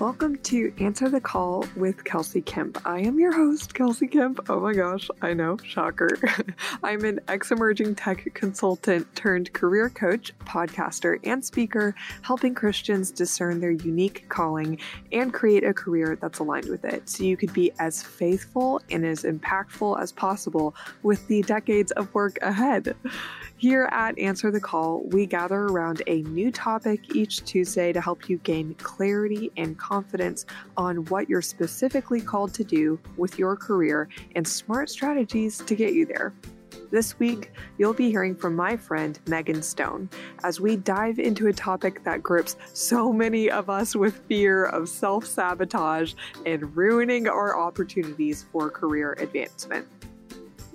Welcome to Answer the Call with Kelsey Kemp. I am your host, Kelsey Kemp. Oh my gosh, I know, shocker. I'm an ex emerging tech consultant turned career coach, podcaster, and speaker, helping Christians discern their unique calling and create a career that's aligned with it so you could be as faithful and as impactful as possible with the decades of work ahead. Here at Answer the Call, we gather around a new topic each Tuesday to help you gain clarity and confidence on what you're specifically called to do with your career and smart strategies to get you there. This week, you'll be hearing from my friend Megan Stone as we dive into a topic that grips so many of us with fear of self sabotage and ruining our opportunities for career advancement.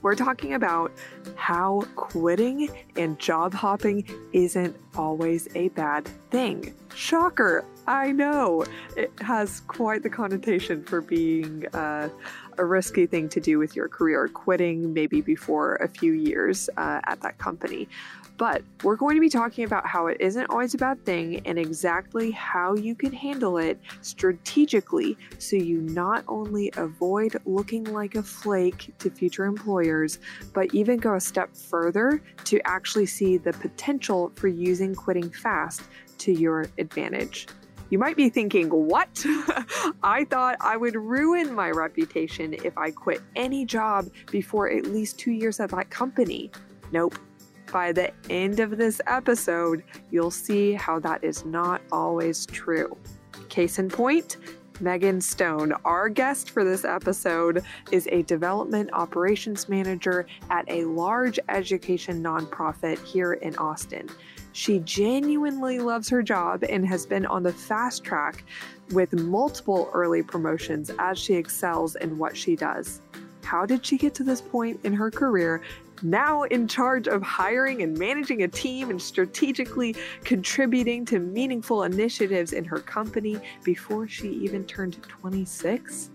We're talking about how quitting and job hopping isn't always a bad thing. Shocker, I know. It has quite the connotation for being uh, a risky thing to do with your career, quitting maybe before a few years uh, at that company. But we're going to be talking about how it isn't always a bad thing and exactly how you can handle it strategically so you not only avoid looking like a flake to future employers, but even go a step further to actually see the potential for using quitting fast to your advantage. You might be thinking, what? I thought I would ruin my reputation if I quit any job before at least two years at that company. Nope by the end of this episode, you'll see how that is not always true. Case in point, Megan Stone, our guest for this episode, is a development operations manager at a large education nonprofit here in Austin. She genuinely loves her job and has been on the fast track with multiple early promotions as she excels in what she does. How did she get to this point in her career now in charge of hiring and managing a team and strategically contributing to meaningful initiatives in her company before she even turned 26?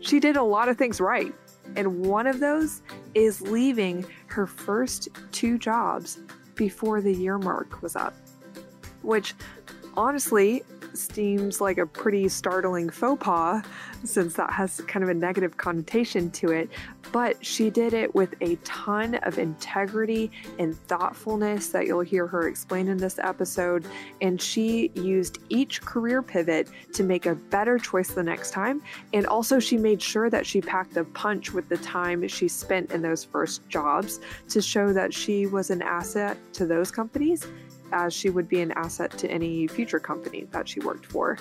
She did a lot of things right, and one of those is leaving her first two jobs before the year mark was up, which honestly seems like a pretty startling faux pas since that has kind of a negative connotation to it. But she did it with a ton of integrity and thoughtfulness that you'll hear her explain in this episode. And she used each career pivot to make a better choice the next time. And also, she made sure that she packed a punch with the time she spent in those first jobs to show that she was an asset to those companies as she would be an asset to any future company that she worked for.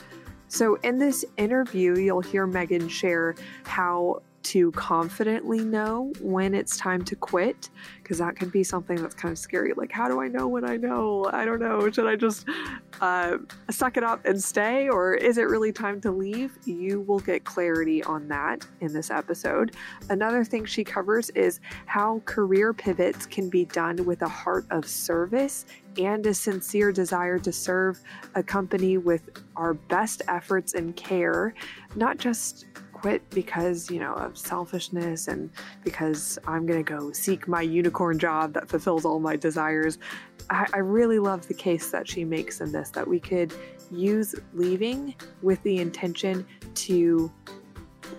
So, in this interview, you'll hear Megan share how to confidently know when it's time to quit because that can be something that's kind of scary like how do i know when i know? I don't know. Should i just uh, suck it up and stay or is it really time to leave? You will get clarity on that in this episode. Another thing she covers is how career pivots can be done with a heart of service and a sincere desire to serve a company with our best efforts and care, not just quit because, you know, of selfishness and because I'm going to go seek my unicorn job that fulfills all my desires. I, I really love the case that she makes in this that we could use leaving with the intention to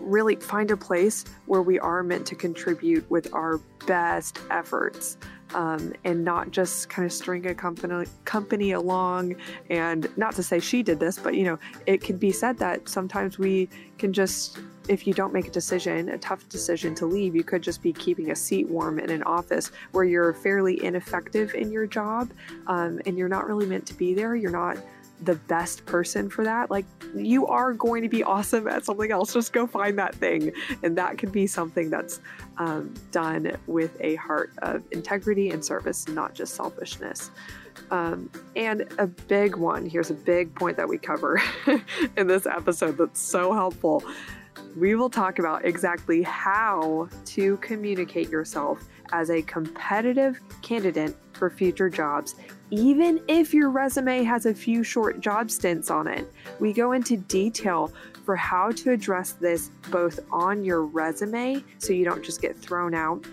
really find a place where we are meant to contribute with our best efforts um, and not just kind of string a company company along. And not to say she did this, but you know, it can be said that sometimes we can just if you don't make a decision, a tough decision to leave, you could just be keeping a seat warm in an office where you're fairly ineffective in your job um, and you're not really meant to be there. You're not the best person for that. Like, you are going to be awesome at something else. Just go find that thing. And that could be something that's um, done with a heart of integrity and service, not just selfishness. Um, and a big one here's a big point that we cover in this episode that's so helpful. We will talk about exactly how to communicate yourself as a competitive candidate for future jobs even if your resume has a few short job stints on it. We go into detail for how to address this both on your resume so you don't just get thrown out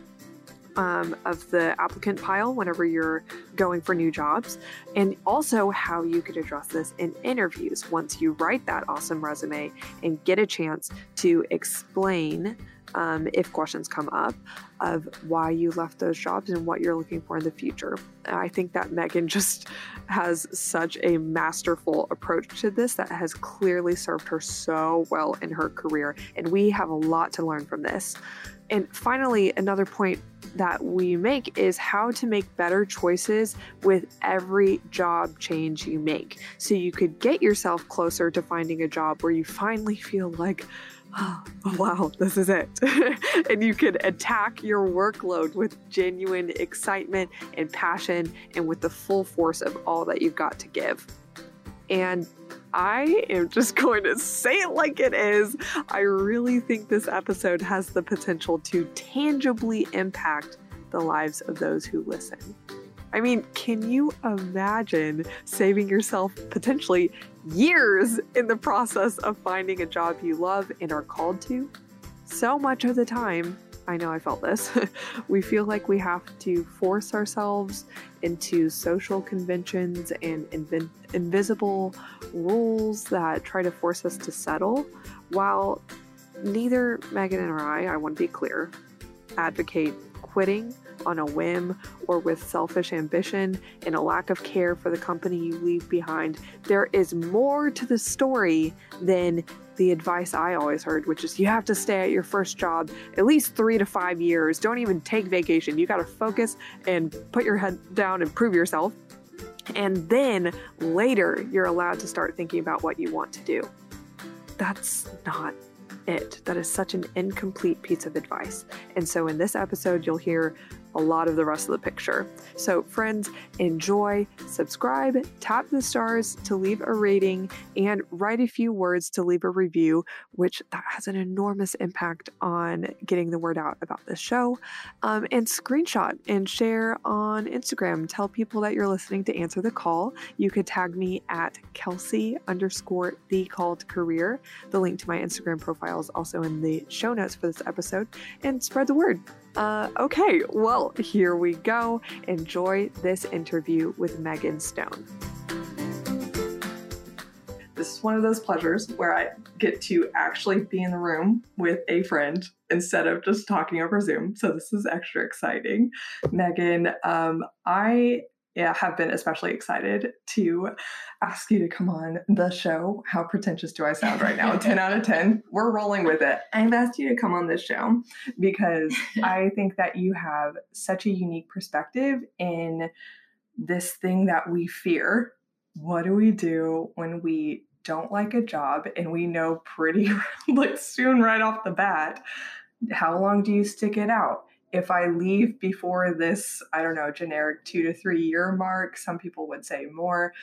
um, of the applicant pile whenever you're going for new jobs, and also how you could address this in interviews once you write that awesome resume and get a chance to explain um, if questions come up of why you left those jobs and what you're looking for in the future. I think that Megan just has such a masterful approach to this that has clearly served her so well in her career. And we have a lot to learn from this. And finally, another point that we make is how to make better choices with every job change you make. So you could get yourself closer to finding a job where you finally feel like, oh, wow, this is it. and you can attack your workload with genuine excitement and passion and with the full force of all that you've got to give. And I am just going to say it like it is. I really think this episode has the potential to tangibly impact the lives of those who listen. I mean, can you imagine saving yourself potentially years in the process of finding a job you love and are called to? So much of the time, I know I felt this, we feel like we have to force ourselves into social conventions and inv- invisible rules that try to force us to settle, while neither Megan and I, I want to be clear, advocate quitting on a whim or with selfish ambition and a lack of care for the company you leave behind. There is more to the story than the advice I always heard, which is you have to stay at your first job at least three to five years. Don't even take vacation. You got to focus and put your head down and prove yourself. And then later, you're allowed to start thinking about what you want to do. That's not it. That is such an incomplete piece of advice. And so in this episode, you'll hear a lot of the rest of the picture. So, friends, enjoy, subscribe, tap the stars to leave a rating, and write a few words to leave a review, which that has an enormous impact on getting the word out about this show. Um, and screenshot and share on Instagram. Tell people that you're listening to answer the call. You could tag me at Kelsey underscore the called career. The link to my Instagram profile is also in the show notes for this episode, and spread the word. Uh, okay, well, here we go. Enjoy this interview with Megan Stone. This is one of those pleasures where I get to actually be in the room with a friend instead of just talking over Zoom. So this is extra exciting. Megan, um, I yeah, have been especially excited to ask you to come on the show. How pretentious do I sound right now? 10 out of 10. We're rolling with it. I've asked you to come on this show because I think that you have such a unique perspective in this thing that we fear. What do we do when we don't like a job and we know pretty like soon right off the bat how long do you stick it out if I leave before this, I don't know, generic two to three year mark, some people would say more.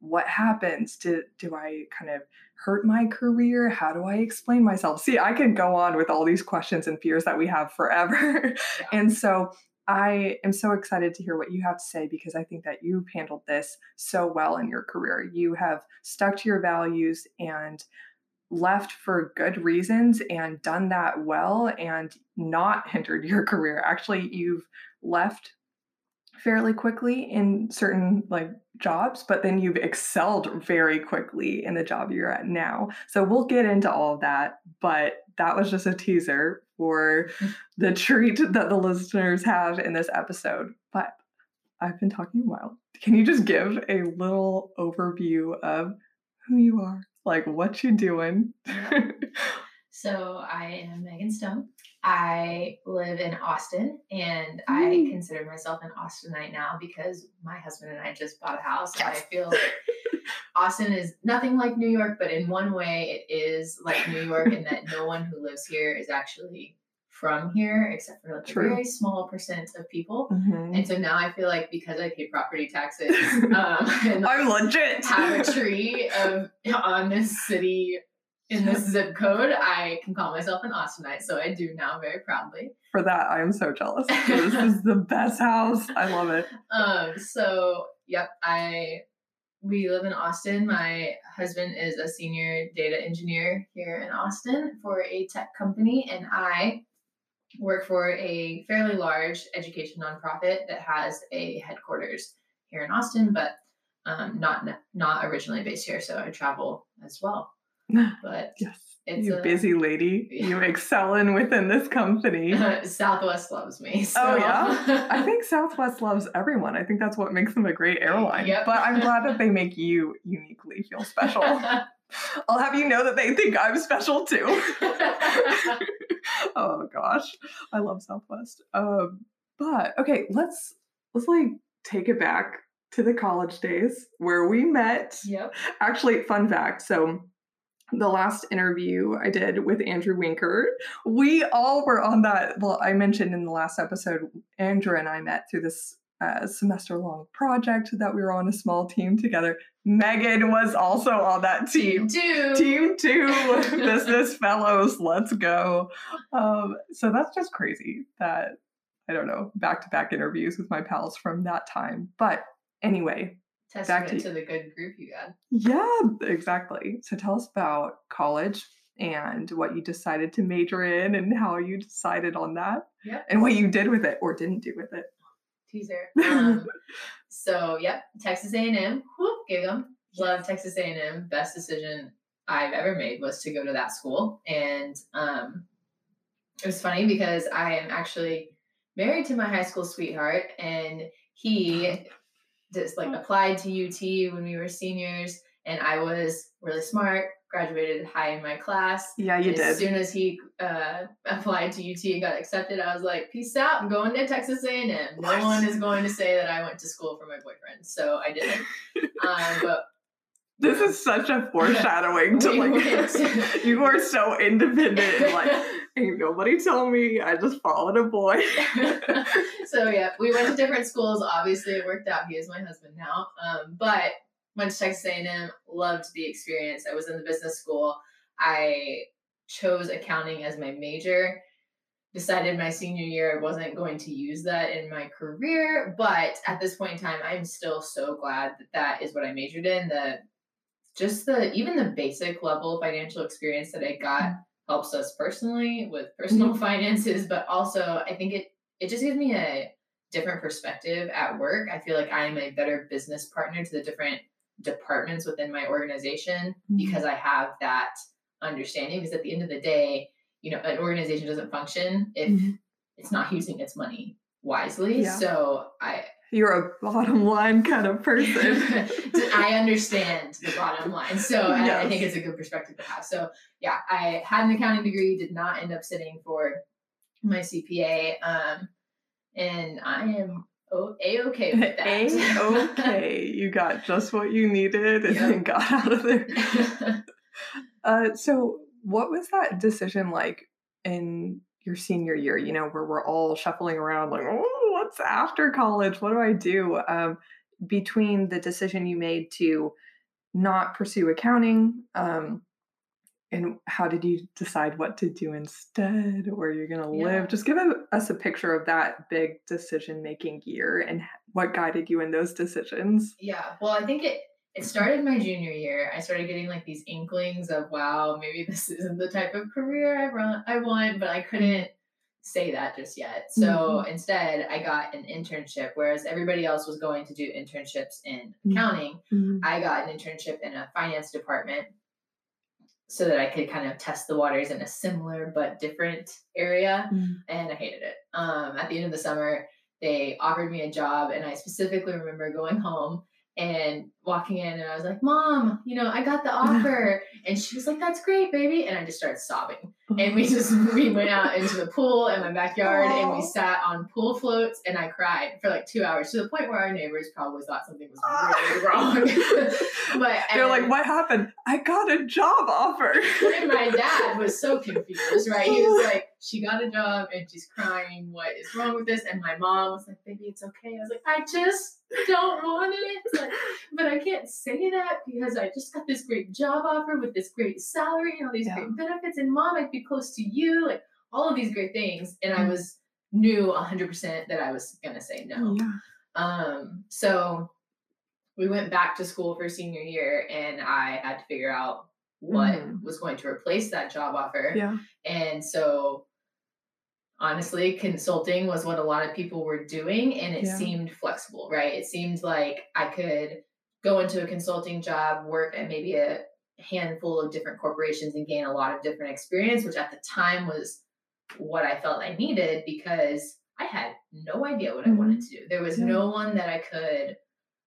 What happens? Do, do I kind of hurt my career? How do I explain myself? See, I can go on with all these questions and fears that we have forever. Yeah. and so I am so excited to hear what you have to say because I think that you've handled this so well in your career. You have stuck to your values and left for good reasons and done that well and not hindered your career. Actually, you've left fairly quickly in certain like jobs, but then you've excelled very quickly in the job you're at now. So we'll get into all of that, but that was just a teaser for the treat that the listeners have in this episode. But I've been talking a while. Can you just give a little overview of who you are? Like what you doing so i am megan stone i live in austin and mm. i consider myself an austinite now because my husband and i just bought a house yes. i feel like austin is nothing like new york but in one way it is like new york in that no one who lives here is actually from here, except for like True. a very small percent of people. Mm-hmm. And so now I feel like because I pay property taxes, um, and I'm legit have a tree of on this city in this zip code, I can call myself an Austinite. So I do now very proudly. For that, I am so jealous. this is the best house. I love it. Um. So yep, I we live in Austin. My husband is a senior data engineer here in Austin for a tech company, and I work for a fairly large education nonprofit that has a headquarters here in Austin, but um, not not originally based here. So I travel as well. But yes. It's you a, busy lady. Yeah. You in within this company. Southwest loves me. So. Oh yeah, I think Southwest loves everyone. I think that's what makes them a great airline. Yep. But I'm glad that they make you uniquely feel special. I'll have you know that they think I'm special too. oh gosh, I love Southwest. Um, but okay, let's let's like take it back to the college days where we met. Yep. Actually, fun fact. So the last interview I did with Andrew Winker, we all were on that. Well, I mentioned in the last episode, Andrew and I met through this uh, semester long project that we were on a small team together. Megan was also on that team. Team two. Team two, business fellows, let's go. Um, so that's just crazy that, I don't know, back to back interviews with my pals from that time. But anyway, Testament to, to the good group you had. Yeah, exactly. So tell us about college and what you decided to major in and how you decided on that. Yep. And what you did with it or didn't do with it. Teaser. Um, so, yep, Texas A&M. Whoop, gig 'em. Love Texas A&M. Best decision I've ever made was to go to that school. And um, it was funny because I am actually married to my high school sweetheart and he just like applied to UT when we were seniors, and I was really smart, graduated high in my class. Yeah, you as did. As soon as he uh, applied to UT and got accepted, I was like, "Peace out! I'm going to Texas A&M. No one is going to say that I went to school for my boyfriend." So I did. um, but this is such a foreshadowing to like you are so independent like ain't nobody tell me i just followed a boy so yeah we went to different schools obviously it worked out he is my husband now um, but went to texas a&m loved the experience i was in the business school i chose accounting as my major decided my senior year I wasn't going to use that in my career but at this point in time i'm still so glad that that is what i majored in the just the even the basic level financial experience that I got mm. helps us personally with personal mm-hmm. finances, but also I think it it just gives me a different perspective at work. I feel like I'm a better business partner to the different departments within my organization mm-hmm. because I have that understanding. Because at the end of the day, you know, an organization doesn't function if mm-hmm. it's not using its money wisely. Yeah. So I you're a bottom line kind of person. I understand the bottom line. So yes. I, I, think it's a good perspective to have. So yeah, I had an accounting degree, did not end up sitting for my CPA. Um, and I am a okay with that. A okay. you got just what you needed and yep. then got out of there. uh, so what was that decision like in your senior year, you know, where we're all shuffling around like, oh, what's after college? What do I do? Um, between the decision you made to not pursue accounting, um, and how did you decide what to do instead, where you're going to yeah. live? Just give us a picture of that big decision making year and what guided you in those decisions. Yeah, well, I think it it started my junior year. I started getting like these inklings of wow, maybe this isn't the type of career I run I want, but I couldn't say that just yet. So mm-hmm. instead, I got an internship, whereas everybody else was going to do internships in mm-hmm. accounting. Mm-hmm. I got an internship in a finance department so that I could kind of test the waters in a similar but different area. Mm-hmm. And I hated it. Um, at the end of the summer, they offered me a job, and I specifically remember going home and walking in and I was like, Mom, you know, I got the offer. and she was like, That's great, baby. And I just started sobbing. Oh. And we just we went out into the pool in my backyard Aww. and we sat on pool floats and I cried for like two hours to the point where our neighbors probably thought something was ah. really wrong. but they're like, What happened? I got a job offer. and my dad was so confused, right? He was like, She got a job and she's crying. What is wrong with this? And my mom was like, Baby, it's okay. I was like, I just don't want it. Like, but I can't say that because I just got this great job offer with this great salary and all these yeah. great benefits. And mom, I'd be close to you, like all of these great things. And I mm. was knew 100% that I was going to say no. Yeah. Um, so we went back to school for senior year and I had to figure out what mm. was going to replace that job offer. Yeah. And so honestly, consulting was what a lot of people were doing and it Yeah. seemed flexible, right? It seemed like I could go into a consulting job, work at maybe a handful of different corporations and gain a lot of different experience, which at the time was what I felt I needed because I had no idea what I wanted to do. There was Mm-hmm. Yeah. no one that I could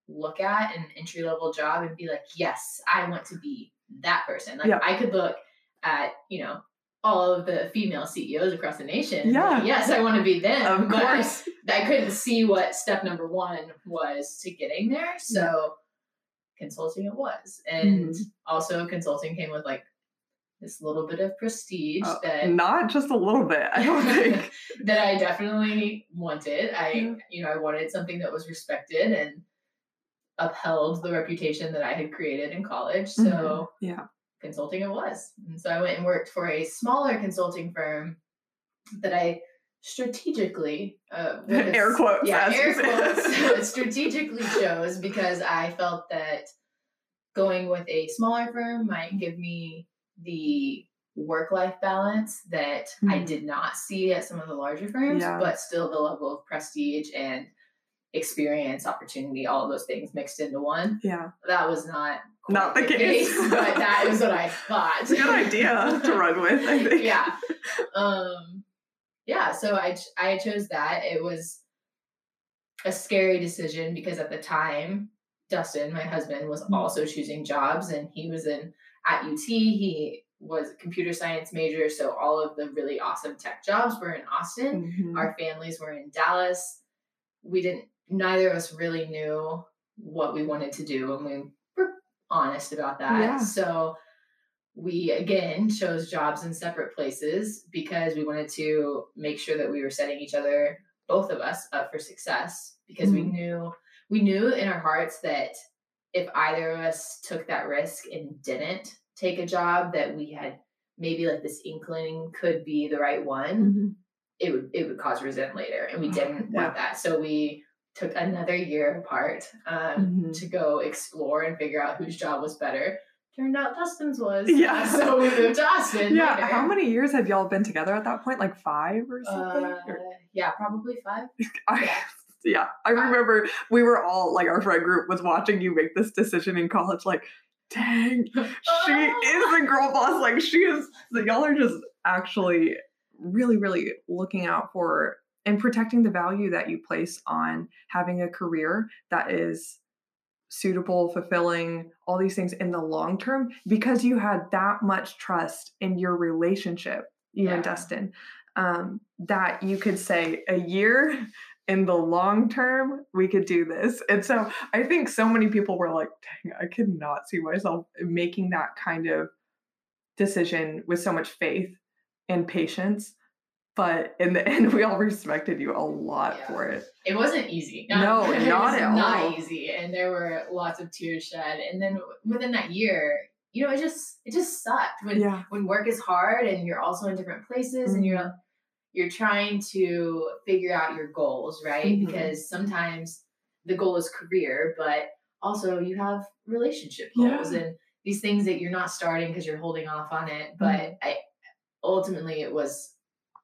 look at an entry level job and be like, yes, I want to be that person. Like Yeah. I could look at, you know, all of the female CEOs across the nation. like, Yeah. yes, I want to be them. Of I- course. I couldn't see what step number one was to getting there. So consulting it was. And Mm-hmm. also consulting came with like this little bit of prestige Uh, that Not just a little bit, I don't think. that I definitely wanted. I Yeah. you know, I wanted something that was respected and upheld the reputation that I had created in college. So Mhm. yeah. consulting it was. And so I went and worked for a smaller consulting firm that I strategically uh Air quotes. yeah, air quotes strategically chose because I felt that going with a smaller firm might give me the work life balance that I Mhm. did not see at some of the larger firms, Yeah. but still the level of prestige and experience, opportunity, all those things mixed into one. yeah. That was not quite Not the case. but that is what I thought. It's a good idea to run with, I think. yeah. Um yeah, so I I chose that. It was a scary decision because at the time Dustin, my husband, was Mhm. also choosing jobs and he was in at UT. He was a computer science major, so all of the really awesome tech jobs were in Austin. Mhm. Our families were in Dallas. We didn't neither of us really knew what we wanted to do and we were honest about that. Yeah. So we again chose jobs in separate places because we wanted to make sure that we were setting each other both of us up for success because we Mhm. knew we knew in our hearts that if either of us took that risk and didn't take a job that we had maybe like this inkling could be the right one Mhm. it would it would cause resent later and we didn't Yeah. want that so we took another year apart um, Mhm. to go explore and figure out whose job was better turned out dustin's was Yeah. so we moved to austin Yeah. later. How many years had y'all been together at that point? Like five or something? uh, Or- yeah probably five I, yeah. yeah, I remember we were all like our friend group was watching you make this decision in college. Like, dang, she is the girl boss. Like, she is. So y'all are just actually really, really looking out for and protecting the value that you place on having a career that is suitable, fulfilling, all these things in the long term because you had that much trust in your relationship, you Yeah. and Dustin, um, that you could say a year in the long term, we could do this. And so I think so many people were like, dang, I could not see myself making that kind of decision with so much faith and patience. But in the end, we all respected you a lot Yeah. for it. It wasn't easy No, it not was at not all. easy and there were lots of tears shed and then within that year you know it just it just sucked when Yeah. when work is hard and you're also in different places and Mhm. you're you're trying to figure out your goals right Mhm. because sometimes the goal is career but also you have relationship Yeah. goals and these things that you're not starting because you're holding off on it but Mhm. i ultimately it was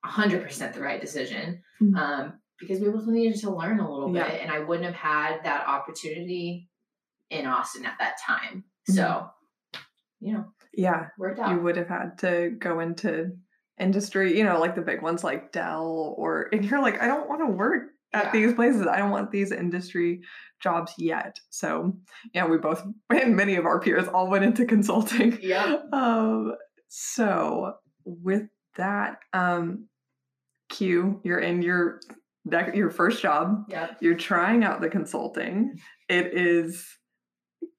100% the right decision Mhm. um, because we both needed to learn a little Yeah. bit and i wouldn't have had that opportunity in austin at that time so you know Yeah. worked Mm-hmm. You would have had to go into industry, you know, like the big ones like Dell or, and you're like, I don't want to work at Yeah. these places. I don't want these industry jobs yet. So, yeah, we both, and many of our peers all went into consulting. Yep. Um, so with that, um, Q, you're in your that your first job. Yep. You're trying out the consulting. It is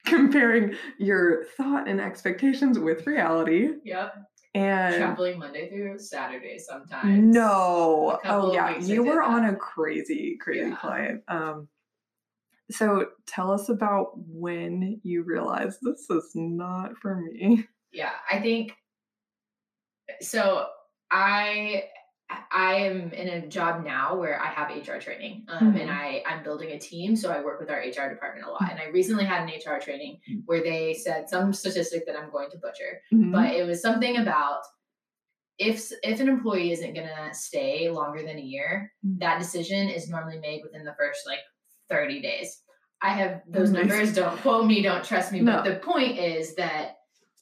comparing your thought and expectations with reality. Yep. And Traveling Monday through Saturday sometimes. no, oh yeah, you were on a crazy, crazy Yeah. client. Um, so tell us about when you realized this is not for me. Yeah, I think so. I I am in a job now where I have HR training, um, Mhm. and I I'm building a team, so I work with our HR department a lot. Mhm. And I recently had an HR training Mhm. where they said some statistic that I'm going to butcher, Mhm. but it was something about if if an employee isn't gonna stay longer than a year, Mm. that decision is normally made within the first like 30 days. I have those numbers. Don't quote me. Don't trust me. But the point is that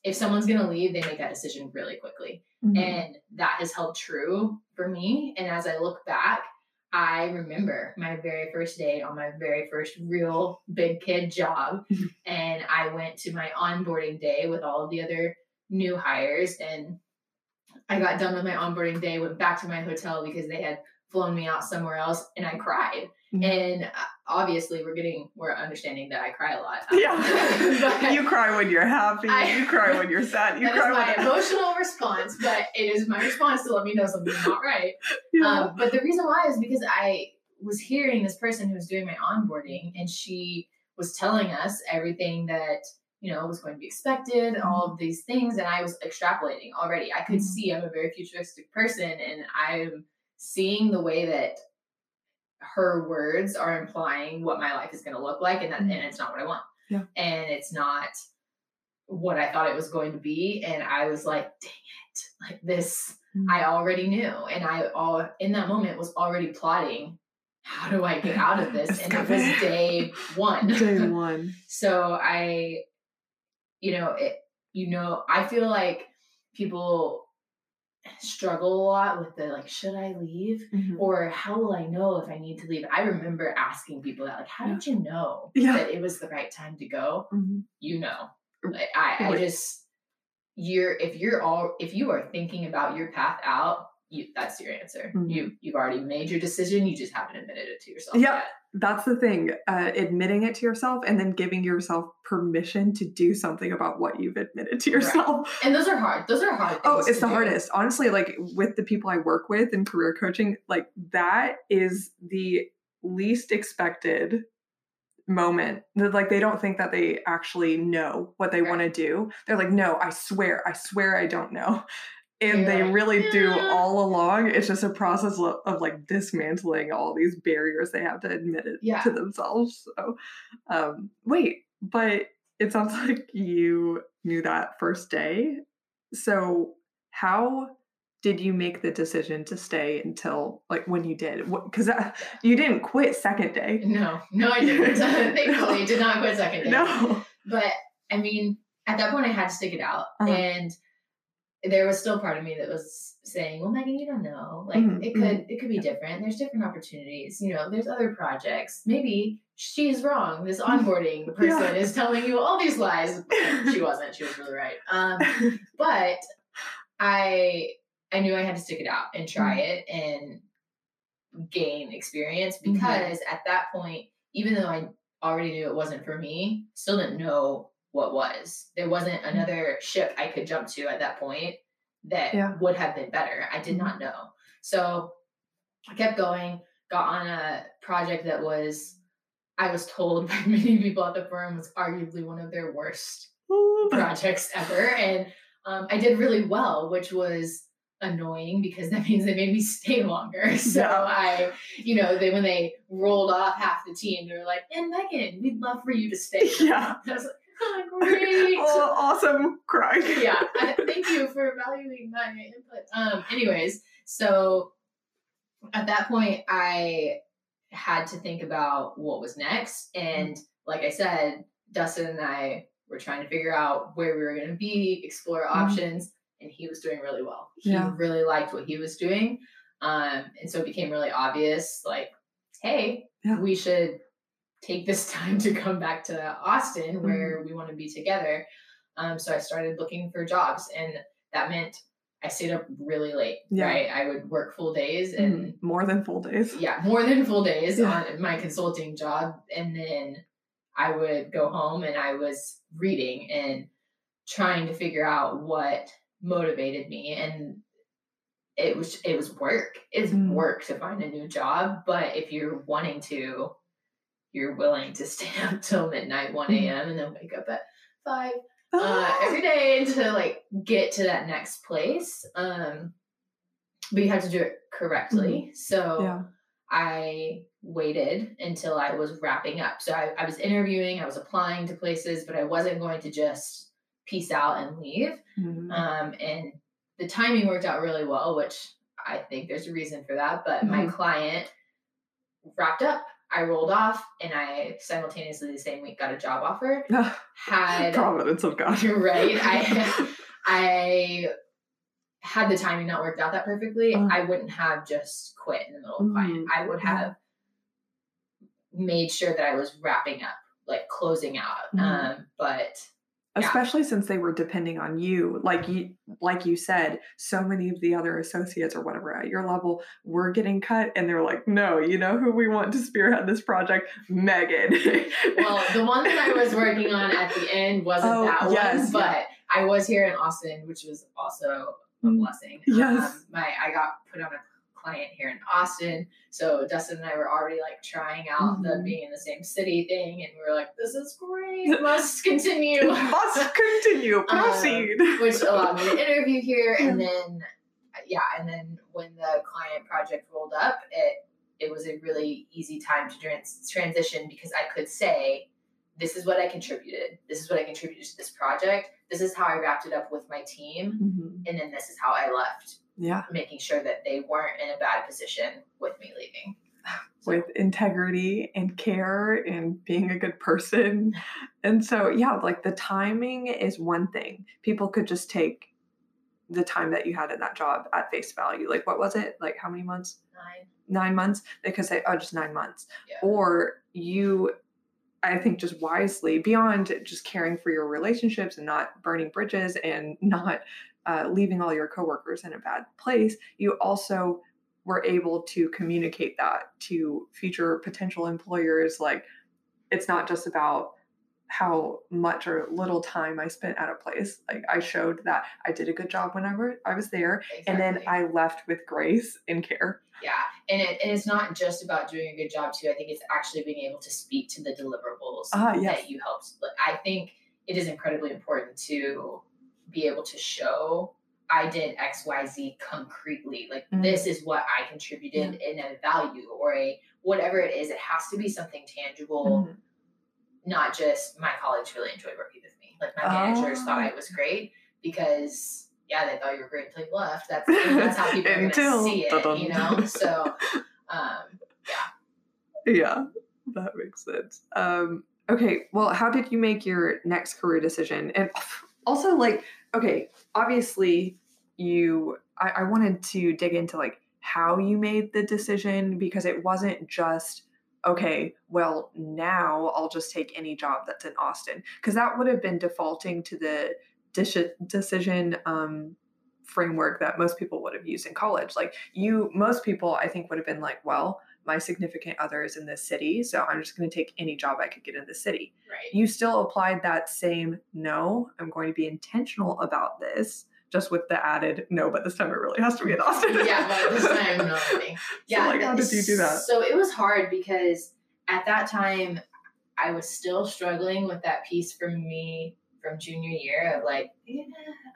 if someone's gonna leave, they make that decision really quickly, Mhm. and that has held true for me. And as I look back, I remember my very first day on my very first real big kid job, Mhm. and I went to my onboarding day with all of the other new hires and I got done with my onboarding day, went back to my hotel because they had flown me out somewhere else and I cried. Mhm. And uh, obviously we're getting we're understanding that I cry a lot. yeah. You cry when you're happy. I- you cry when you're sad. You that is cry my when emotional response, but it is my response to let me know something's not right. Yeah. Um, but the reason why is because I was hearing this person who was doing my onboarding, and she was telling us everything that you know was going to be expected, all of these things, and I was extrapolating already. I could Mhm. see I'm a very futuristic person, and I'm seeing the way that her words are implying what my life is going to look like, and that Mhm. and it's not what I want. Yeah. and it's not what I thought it was going to be, and I was like, dang it, like this. Mm. I already knew, and I all in that moment was already plotting. How do I get out of this? And it was day one. Day one. so I, you know, it. You know, I feel like people struggle a lot with the like, should I leave? Mhm. Or how will I know if I need to leave? I remember asking people that, like, how did you know Yeah. that it was the right time to go? Mhm. you know like, I, I just you're if you're all if you are thinking about your path out you that's your answer Mhm. you you've already made your decision you just haven't admitted it to yourself Yeah. yet. That's the thing. Uh, admitting it to yourself and then giving yourself permission to do something about what you've admitted to Right. yourself. and those are hard those are hard Oh, it's the do. hardest. Honestly, like with the people I work with in career coaching, like that is the least expected moment. That, Like they don't think that they actually know what they Right. want to do. They're like, no, I swear, I swear I don't know. And You're they really do all along. It's just a process of, of like dismantling all these barriers they have to admit it Yeah. to themselves. So, um, wait, but it sounds like you knew that first day. So, how did you make the decision to stay until like when you did? Because you didn't quit second day. no no i didn't thankfully did not quit second day No. but i mean at that point i had to stick it out Uh-huh. and there was still part of me that was saying well megan you don't know. Like Mhm, it could it could be different. There's different opportunities you know there's other projects. Maybe she's wrong. This onboarding person Yeah. is telling you all these lies. She wasn't. She was really right. Um but i i knew i had to stick it out and try it and gain experience Mhm. because at that point even though i already knew it wasn't for me still didn't know what was there wasn't another ship i could jump to at that point that Yeah. would have been better i did Mhm. not know so i kept going got on a project that was i was told by many people at the firm was arguably one of their worst projects ever. And um, I did really well, which was annoying because that means they made me stay longer. So I, you know, they when they rolled off half the team, they were like, "And Megan, we'd love for you to stay." Yeah. I was like, "Oh, great." oh, awesome crying. yeah, I, thank you for valuing my input. Um, anyways, so at that point, I had to think about what was next, and like I said, Dustin and I were trying to figure out where we were going to be, explore Mhm. options, and he was doing really well. He Yeah. really liked what he was doing, um, and so it became really obvious, like, hey, Yeah. we should take this time to come back to Austin where we want to be together. Um, so I started looking for jobs, and that meant I stayed up really late. Yeah. Right, I would work full days and Mhm. More than full days. yeah, more than full days Yeah. on my consulting job, and then I would go home and I was reading and trying to figure out what motivated me and it was it was work it's Mm. work to find a new job but if you're wanting to you're willing to stay up till midnight 1 Mhm. a.m and then wake up at 5 uh, Ah. every day to like get to that next place um but you have to do it correctly so Mm-hmm. yeah. I waited until I was wrapping up. So I, I was interviewing, I was applying to places, but I wasn't going to just peace out and leave. Mhm. Um, and the timing worked out really well, which I think there's a reason for that. But my Mhm. client wrapped up. I rolled off, and I simultaneously the same week got a job offer. Had Providence of God. You're right. I I had the timing not worked out that perfectly, Uh. I wouldn't have just quit in the middle of client. Mhm. I would have made sure that I was wrapping up, like closing out. Mhm. Um, but Yeah. especially since they were depending on you like you like you said so many of the other associates or whatever at your level were getting cut and they're like no you know who we want to spearhead this project megan well, the one that I was working on at the end wasn't Oh, that yes, one, yeah. but I was here in Austin, which was also a Mm, blessing. yes. Um, my I got put on a client here in Austin, so Dustin and I were already like trying out the Mhm. being in the same city thing, and we were like, "This is great, must continue." must continue. Proceed. which allowed me to interview here and then yeah and then when the client project rolled up it it was a really easy time to trans- transition because i could say this is what i contributed this is what i contributed to this project this is how i wrapped it up with my team Mhm. and then this is how i left yeah making sure that they weren't in a bad position with me leaving So- with integrity and care and being a good person. And so, yeah, like the timing is one thing. People could just take the time that you had in that job at face value. Like, what was it? Like, how many months? Nine. Nine months? They could say, oh, just nine months. Yeah. Or you, I think, just wisely, beyond just caring for your relationships and not burning bridges and not uh, leaving all your coworkers in a bad place, you also were able to communicate that to future potential employers. Like, it's not just about how much or little time I spent at a place. Like, I showed that I did a good job whenever I was there, and then I left with grace and care. Yeah, and it, and it's not just about doing a good job too. I think it's actually being able to speak to the deliverables Ah, yes. that you helped. I think it is incredibly important to be able to show I did X Y Z concretely. Like Mhm. this is what I contributed in a value or a whatever it is. It has to be something tangible, Mhm. not just my colleagues really enjoyed working with me. Like my managers thought I was great because yeah, they thought you were great until you left. That's that's how people are Until- see it, you know. So, um, Yeah, yeah, that makes sense. Um, okay, well, how did you make your next career decision? And also, like, okay, obviously, you, I, I wanted to dig into like how you made the decision because it wasn't just, okay, well, now I'll just take any job that's in Austin. Because that would have been defaulting to the decision um, framework that most people would have used in college. Like, you, most people, I think, would have been like, well, my significant other is in this city, so I'm just going to take any job I could get in the city. right. You still applied that same no, I'm going to be intentional about this, just with the added no, but this time it really has to be in Austin. yeah, but this time no thing. Yeah, like, how did you do that? So it was hard because at that time I was still struggling with that piece for me from junior year of like, yeah,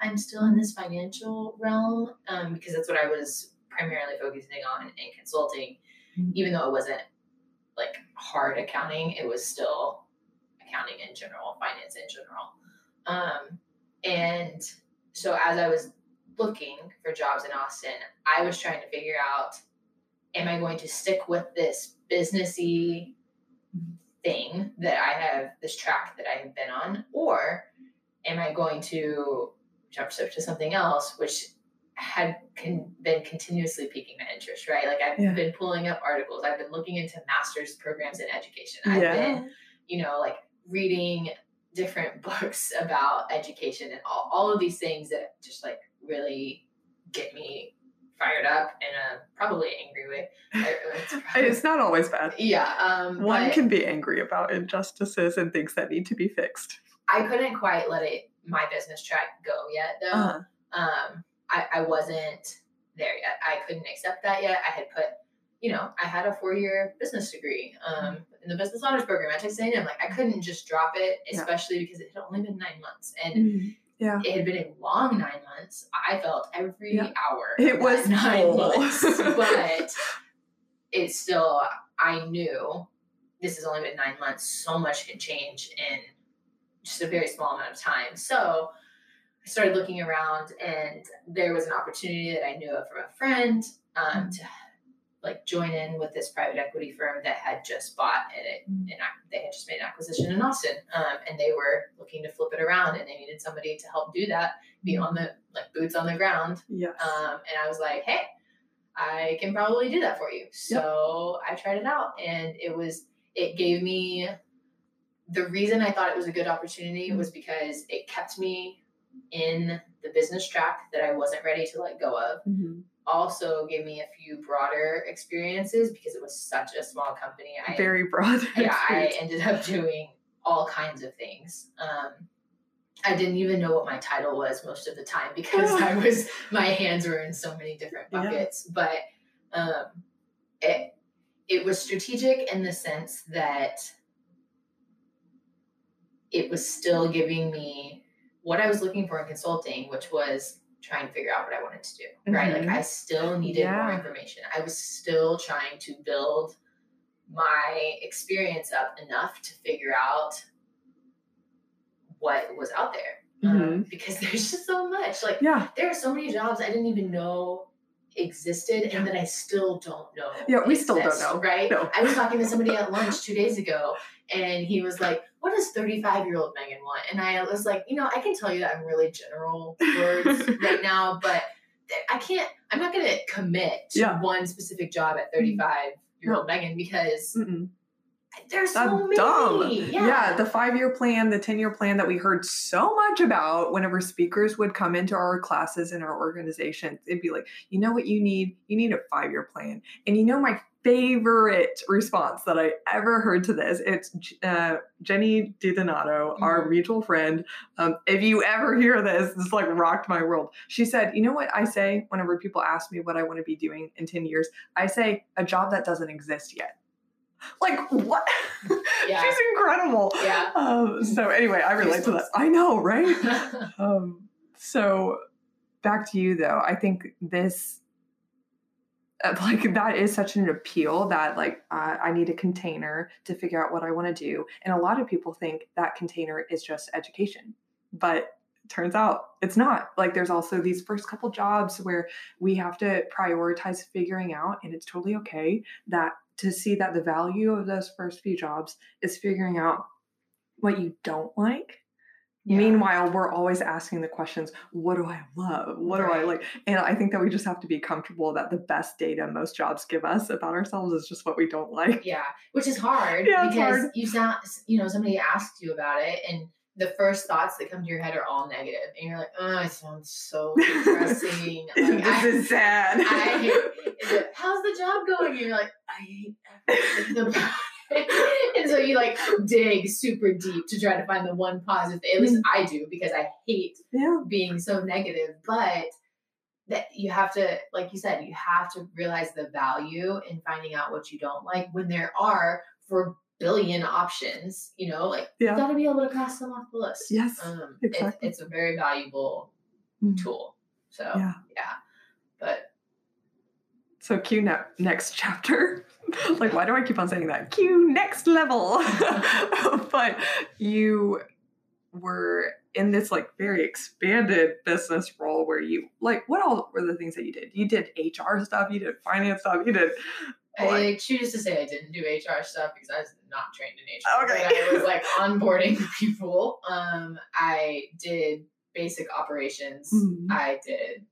I'm still in this financial realm um, because that's what I was primarily focusing on in consulting, Mhm. even though it wasn't like hard accounting, it was still accounting in general, finance in general. Um, and so as I was looking for jobs in Austin, I was trying to figure out am I going to stick with this businessy thing that I have, this track that I have been on, or am I going to jump ship to something else, which had con- been continuously piquing my interest, right? Like I've Yeah. been pulling up articles, I've been looking into master's programs in education, I've been you know, like reading different books about education and all, all of these things that just like really get me fired up in a probably angry way. It's probably- It's not always bad. yeah. Um, One but can be angry about injustices and things that need to be fixed. I couldn't quite let it my business track go yet though. Uh, um, I, I wasn't there yet. I couldn't accept that yet. I had put, you know, I had a four year business degree um, in the business honors program at Texas A&M. Like I couldn't just drop it, Yeah. especially because it had only been nine months and mhm. Yeah. it had been a long nine months. I felt every Yeah. hour. It was nine full. months, but it's still. I knew this has only been nine months. So much can change in just a very small amount of time. So I started looking around, and there was an opportunity that I knew of from a friend um, to like join in with this private equity firm that had just bought it and they had just made an acquisition in Austin um, and they were looking to flip it around and they needed somebody to help do that be on the like boots on the ground yes. um, and I was like hey I can probably do that for you so yep. I tried it out and it was it gave me the reason I thought it was a good opportunity mm-hmm. was because it kept me in the business track that I wasn't ready to let go of. Mm-hmm also gave me a few broader experiences because it was such a small company. I, Very broad. Yeah, I ended up doing all kinds of things. Um, I didn't even know what my title was most of the time because I was my hands were in so many different buckets. Yeah. But um, it it was strategic in the sense that it was still giving me what I was looking for in consulting, which was trying to figure out what I wanted to do, mm-hmm. right? Like mm-hmm. I still needed yeah. more information. I was still trying to build my experience up enough to figure out what was out there. Um, mm-hmm. Um, because there's just so much. Like, yeah, there are so many jobs I didn't even know existed and that I still don't know. Yeah, we exist, still don't know. Right? No. I was talking to somebody at lunch two days ago and he was like, What does 35 year old Megan want? And I was like, You know, I can tell you that I'm really general words right now, but I can't, I'm not going to commit to yeah. one specific job at 35 year old Megan because. Mm-mm there's That's so many. Dumb. Yeah. yeah, the five year plan, the 10 year plan that we heard so much about whenever speakers would come into our classes in our organization, it'd be like, you know what you need? You need a five year plan. And you know, my favorite response that I ever heard to this, it's uh, Jenny DiDonato, mm-hmm. our mutual friend. Um, if you ever hear this, this like rocked my world. She said, you know what I say whenever people ask me what I want to be doing in 10 years? I say, a job that doesn't exist yet. Like what? Yeah. She's incredible. Yeah. Um, so anyway, I relate to that. I know, right? um, so back to you though. I think this uh, like that is such an appeal that like uh, i need a container to figure out what i want to do and a lot of people think that container is just education but turns out it's not like there's also these first couple jobs where we have to prioritize figuring out and it's totally okay that to see that the value of those first few jobs is figuring out what you don't like. Yeah. Meanwhile, we're always asking the questions, what do I love? What right. do I like? And I think that we just have to be comfortable that the best data most jobs give us about ourselves is just what we don't like. Yeah, which is hard yeah, because hard. you sound, you know, somebody asked you about it and the first thoughts that come to your head are all negative, and you're like, "Oh, it sounds so depressing. like, this I, is sad." I hate. How's the job going? And you're like, "I hate everything about it." and so you like dig super deep to try to find the one positive. At least I do because I hate yeah. being so negative. But that you have to, like you said, you have to realize the value in finding out what you don't like when there are four billion options, you know, like yeah. you got to be able to cross them off the list. Yes, um, exactly. it's a very valuable mm. tool. So yeah. yeah, so Q ne- next chapter. like, why do I keep on saying that? Q next level. but you were in this like very expanded business role where you like what all were the things that you did? You did HR stuff, you did finance stuff, you did I choose to say I didn't do HR stuff because I was not trained in HR. Okay. I was like onboarding people. Um, I did basic operations. Mm-hmm. I did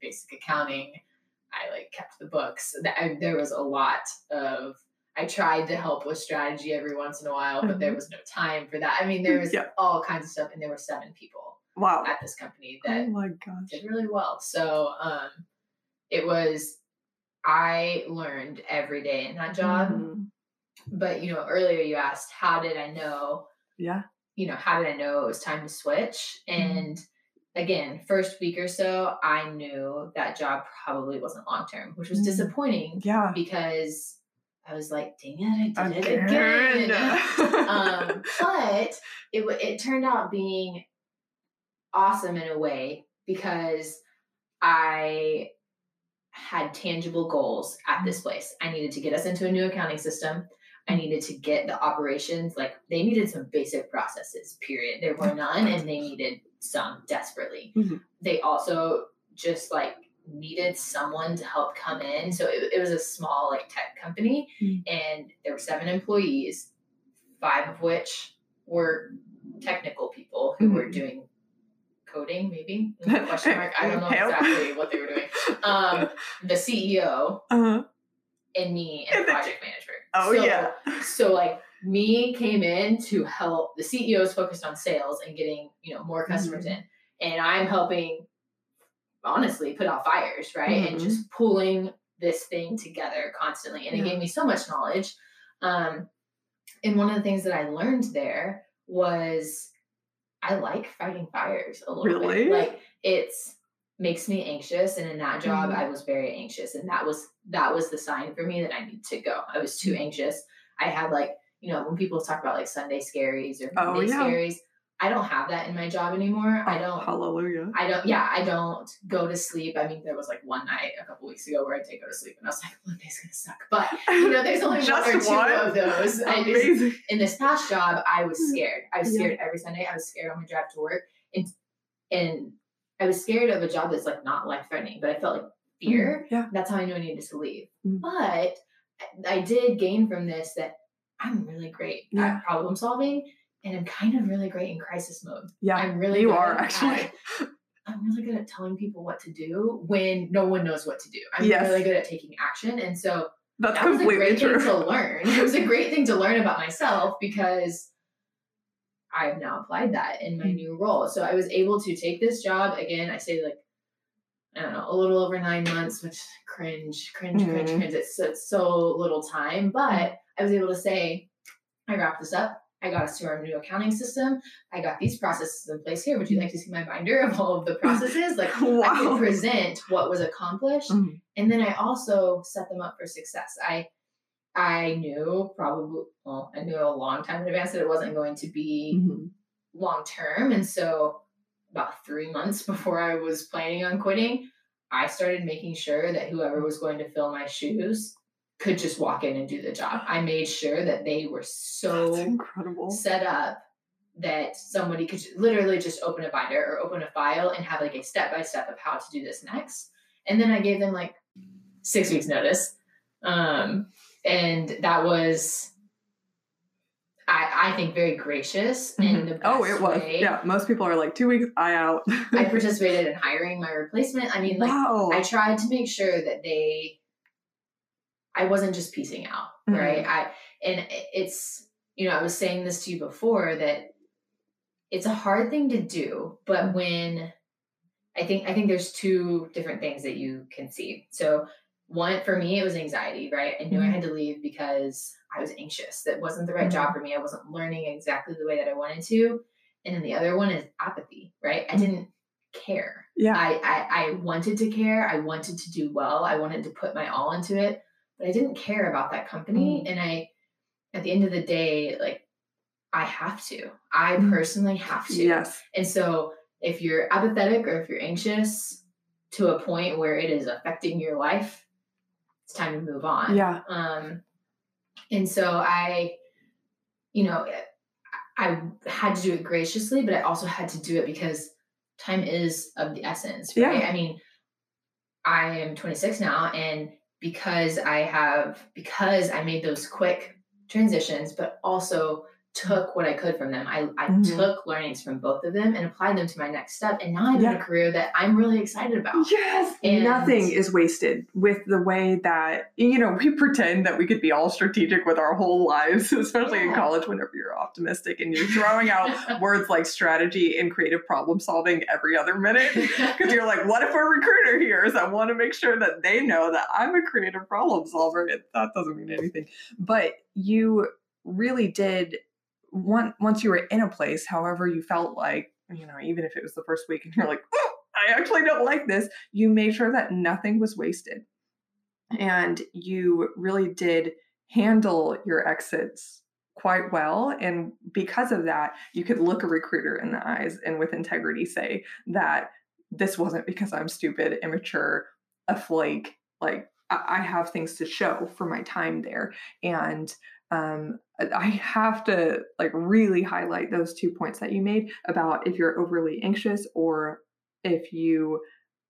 basic accounting. I like kept the books. I, there was a lot of. I tried to help with strategy every once in a while, but mm-hmm. there was no time for that. I mean, there was yeah. all kinds of stuff, and there were seven people. Wow. At this company that oh my gosh. did really well. So um, it was I learned every day in that job. Mm-hmm. But you know, earlier you asked, how did I know? Yeah. You know, how did I know it was time to switch? Mm-hmm. And. Again, first week or so, I knew that job probably wasn't long term, which was mm-hmm. disappointing. Yeah. Because I was like, dang it, I did again. it again. um, but it it turned out being awesome in a way because I had tangible goals at this mm. place. I needed to get us into a new accounting system. I needed to get the operations, like they needed some basic processes, period. There were none and they needed some desperately. Mm-hmm. They also just like needed someone to help come in. So it, it was a small like tech company Mm. and there were seven employees, five of which were technical people who were Mhm. doing coding, maybe question mark. I don't know exactly what they were doing. Um, the CEO Uh-huh. and me and And the- project manager. Oh So- yeah. So like me came in to help the CEO is focused on sales and getting, you know, more customers Mhm. in. And I'm helping honestly put out fires, right? And Mhm. just pulling this thing together constantly. And it gave me so much knowledge. Um and one of the things that I learned there was I like fighting fires a little Really? bit. Like it's makes me anxious and in that job Mhm. I was very anxious and that was that was the sign for me that I need to go. I was too Mm-hmm. anxious. I had like, you know, when people talk about like Sunday scaries or Oh, Monday yeah. scaries, I don't have that in my job anymore. I Oh, don't Hallelujah. I don't, yeah, I don't go to sleep. I mean, there was like one night a couple weeks ago where I did go to sleep and I was like, Monday's gonna suck. But, you know, there's only Just one or two one? of those. I just, in this past job, I was scared. I was Mm. Yeah. scared every Sunday. I was scared on my drive to work. And, and I was scared of a job that's like not life threatening, but I felt like fear. Yeah. That's how I knew I needed to leave. Mm. But I- did gain from this that I'm really great Yeah. at problem solving and I'm kind of really great in crisis mode. Yeah. I'm really you are at- actually. I'm really good at telling people what to do when no one knows what to do. I'm Yes. really good at taking action. And so That's that was a great true. thing to learn. It was a great thing to learn about myself because I've now applied that in my Mm. new role. So I was able to take this job again. I say like I don't know, a little over nine months, which cringe, cringe, cringe, Mhm. cringe. It's, it's so little time, but I was able to say, I wrapped this up. I got us to our new accounting system. I got these processes in place here. Would you like to see my binder of all of the processes? Like I could present what was accomplished Mhm. and then I also set them up for success. I I knew probably well, I knew a long time in advance that it wasn't going to be Mhm. long term. And so about three months before I was planning on quitting, I started making sure that whoever was going to fill my shoes could just walk in and do the job. I made sure that they were so set up that somebody could literally just open a binder or open a file and have like a step by step of how to do this next. And then I gave them like six weeks notice. Um, and that was, I, I think, very gracious in the. Oh, best it was. way. Yeah, most people are like two weeks. I out. I participated in hiring my replacement. I mean, like, wow. I tried to make sure that they I wasn't just piecing out, Mhm. right? I and it's you know, I was saying this to you before that it's a hard thing to do, but when I think I think there's two different things that you can see. So one for me it was anxiety, right? I knew I Mhm. had to leave because I was anxious. That wasn't the right job for me. I wasn't learning exactly the way that I wanted to. And then the other one is apathy, right? I Mhm. didn't care. yeah. I, I I wanted to care. I wanted to do well. I wanted to put my all into it, but I didn't care about that company. And I, at the end of the day, like I have to. I Mm. personally have to. yes. And so if you're apathetic or if you're anxious to a point where it is affecting your life, it's time to move on. Yeah. Um, and so I, you know, I had to do it graciously, but I also had to do it because time is of the essence, Yeah. right? I mean, I am 26 now, and because I have, because I made those quick transitions, but also took what I could from them. I, I Mhm. took learnings from both of them and applied them to my next step. And now I have Yeah. a career that I'm really excited about. Yes. And- Nothing is wasted with the way that, you know, we pretend that we could be all strategic with our whole lives, especially in college whenever you're optimistic and you're throwing out words like strategy and creative problem solving every other minute. Because you're like, what if a recruiter hears? I want to make sure that they know that I'm a creative problem solver. It, that doesn't mean anything. But you really did, one, once you were in a place, however you felt like, you know, even if it was the first week and you're like, oh, I actually don't like this, you made sure that nothing was wasted. And you really did handle your exits quite well. And because of that, you could look a recruiter in the eyes and with integrity say that this wasn't because I'm stupid, immature, a flake. Like I I have things to show for my time there. And um, I have to like really highlight those two points that you made about if you're overly anxious or if you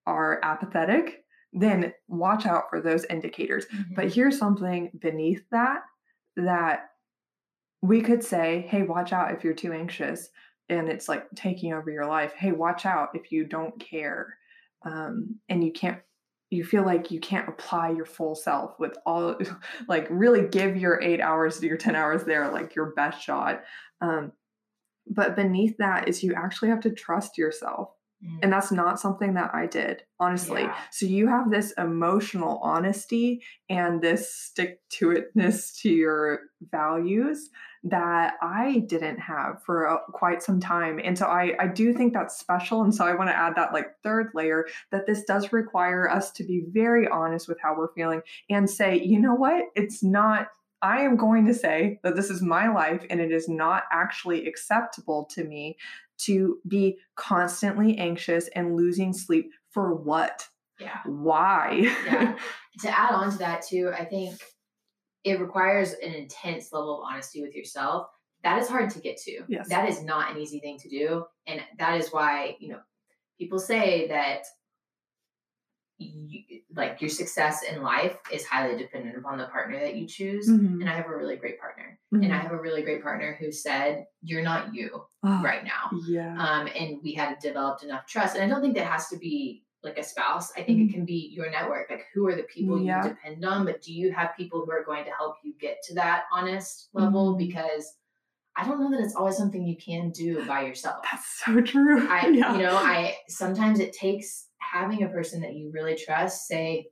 are apathetic, then watch out for those indicators. Mm-hmm. But here's something beneath that that we could say, hey, watch out if you're too anxious and it's like taking over your life. Hey, watch out if you don't care um, and you can't you feel like you can't apply your full self with all like really give your eight hours to your 10 hours there like your best shot. Um, but beneath that is you actually have to trust yourself mm. and that's not something that i did honestly yeah. so you have this emotional honesty and this stick to itness to your values that I didn't have for a, quite some time. And so I, I do think that's special. And so I want to add that like third layer that this does require us to be very honest with how we're feeling and say, you know what? It's not I am going to say that this is my life and it is not actually acceptable to me to be constantly anxious and losing sleep for what? Yeah. Why? yeah. To add on to that too, I think it requires an intense level of honesty with yourself. That is hard to get to. Yes. That is not an easy thing to do. And that is why, you know, people say that you, like your success in life is highly dependent upon the partner that you choose. Mm-hmm. And I have a really great partner. Mm-hmm. And I mm-hmm. have a really great partner who said, You're not you oh, right now. Yeah. Um, and we had developed enough trust. And I don't think that has to be like a spouse. I think mm-hmm. it can be your network. Like who are the people yeah. you depend on, but do you have people who are going to help you get to that honest level? Mm-hmm. Because I don't know that it's always something you can do by yourself. That's so true. I yeah. you know, I sometimes it takes having a person that you really trust say,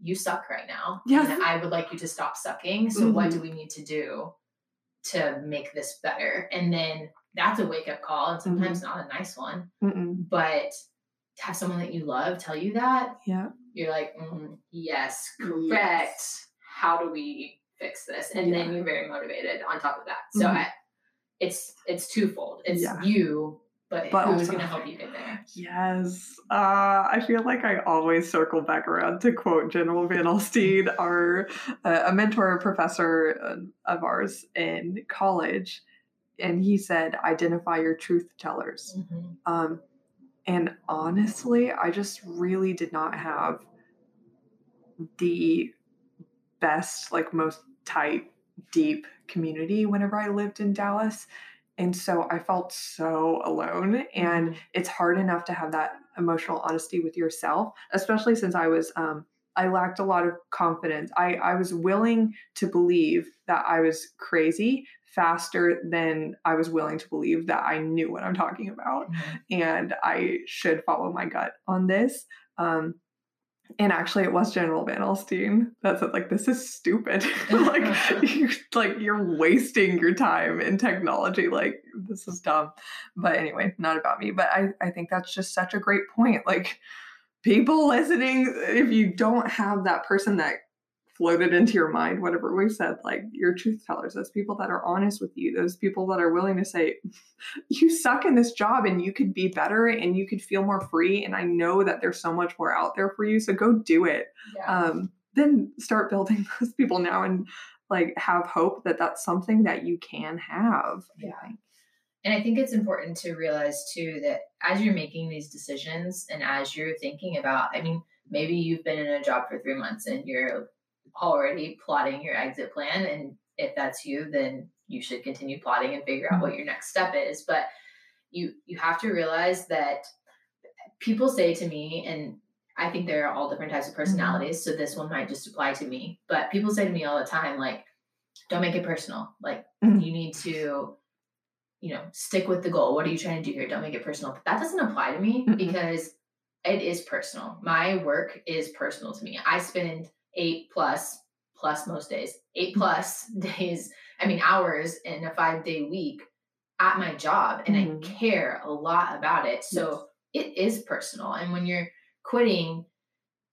You suck right now. Yes. And I would like you to stop sucking. So mm-hmm. what do we need to do to make this better? And then that's a wake up call and sometimes mm-hmm. not a nice one. Mm-mm. But to have someone that you love tell you that, yeah, you're like, mm, yes, correct. Yes. How do we fix this? And yeah. then you're very motivated on top of that. So mm-hmm. I, it's it's twofold. It's yeah. you, but, but who's going to help you get there? Yes, uh, I feel like I always circle back around to quote General Van Alstyne, our uh, a mentor professor uh, of ours in college, and he said, "Identify your truth tellers." Mm-hmm. Um, and honestly, I just really did not have the best, like most tight, deep community whenever I lived in Dallas. And so I felt so alone. And mm-hmm. it's hard enough to have that emotional honesty with yourself, especially since I was, um, I lacked a lot of confidence. I, I was willing to believe that I was crazy faster than I was willing to believe that I knew what I'm talking about. Mm-hmm. And I should follow my gut on this. Um, and actually, it was General Van Alstyne that said, like, this is stupid. like, you, like you're wasting your time in technology. Like, this is dumb. But anyway, not about me. But I, I think that's just such a great point. Like, people listening, if you don't have that person that floated into your mind, whatever we said, like your truth tellers, those people that are honest with you, those people that are willing to say, you suck in this job and you could be better and you could feel more free. And I know that there's so much more out there for you. So go do it. Yeah. Um, then start building those people now and like have hope that that's something that you can have. Yeah. And I think it's important to realize too that as you're making these decisions and as you're thinking about, I mean, maybe you've been in a job for three months and you're already plotting your exit plan. And if that's you, then you should continue plotting and figure out what your next step is. But you you have to realize that people say to me, and I think there are all different types of mm-hmm. personalities, so this one might just apply to me. But people say to me all the time, like, don't make it personal. Like mm-hmm. you need to, you know, stick with the goal. What are you trying to do here? Don't make it personal. But that doesn't apply to me mm-hmm. because it is personal. My work is personal to me. I spend eight plus plus most days, eight mm-hmm. plus days, I mean hours in a five day week at my job and mm-hmm. I care a lot about it. So yes. it is personal. And when you're quitting,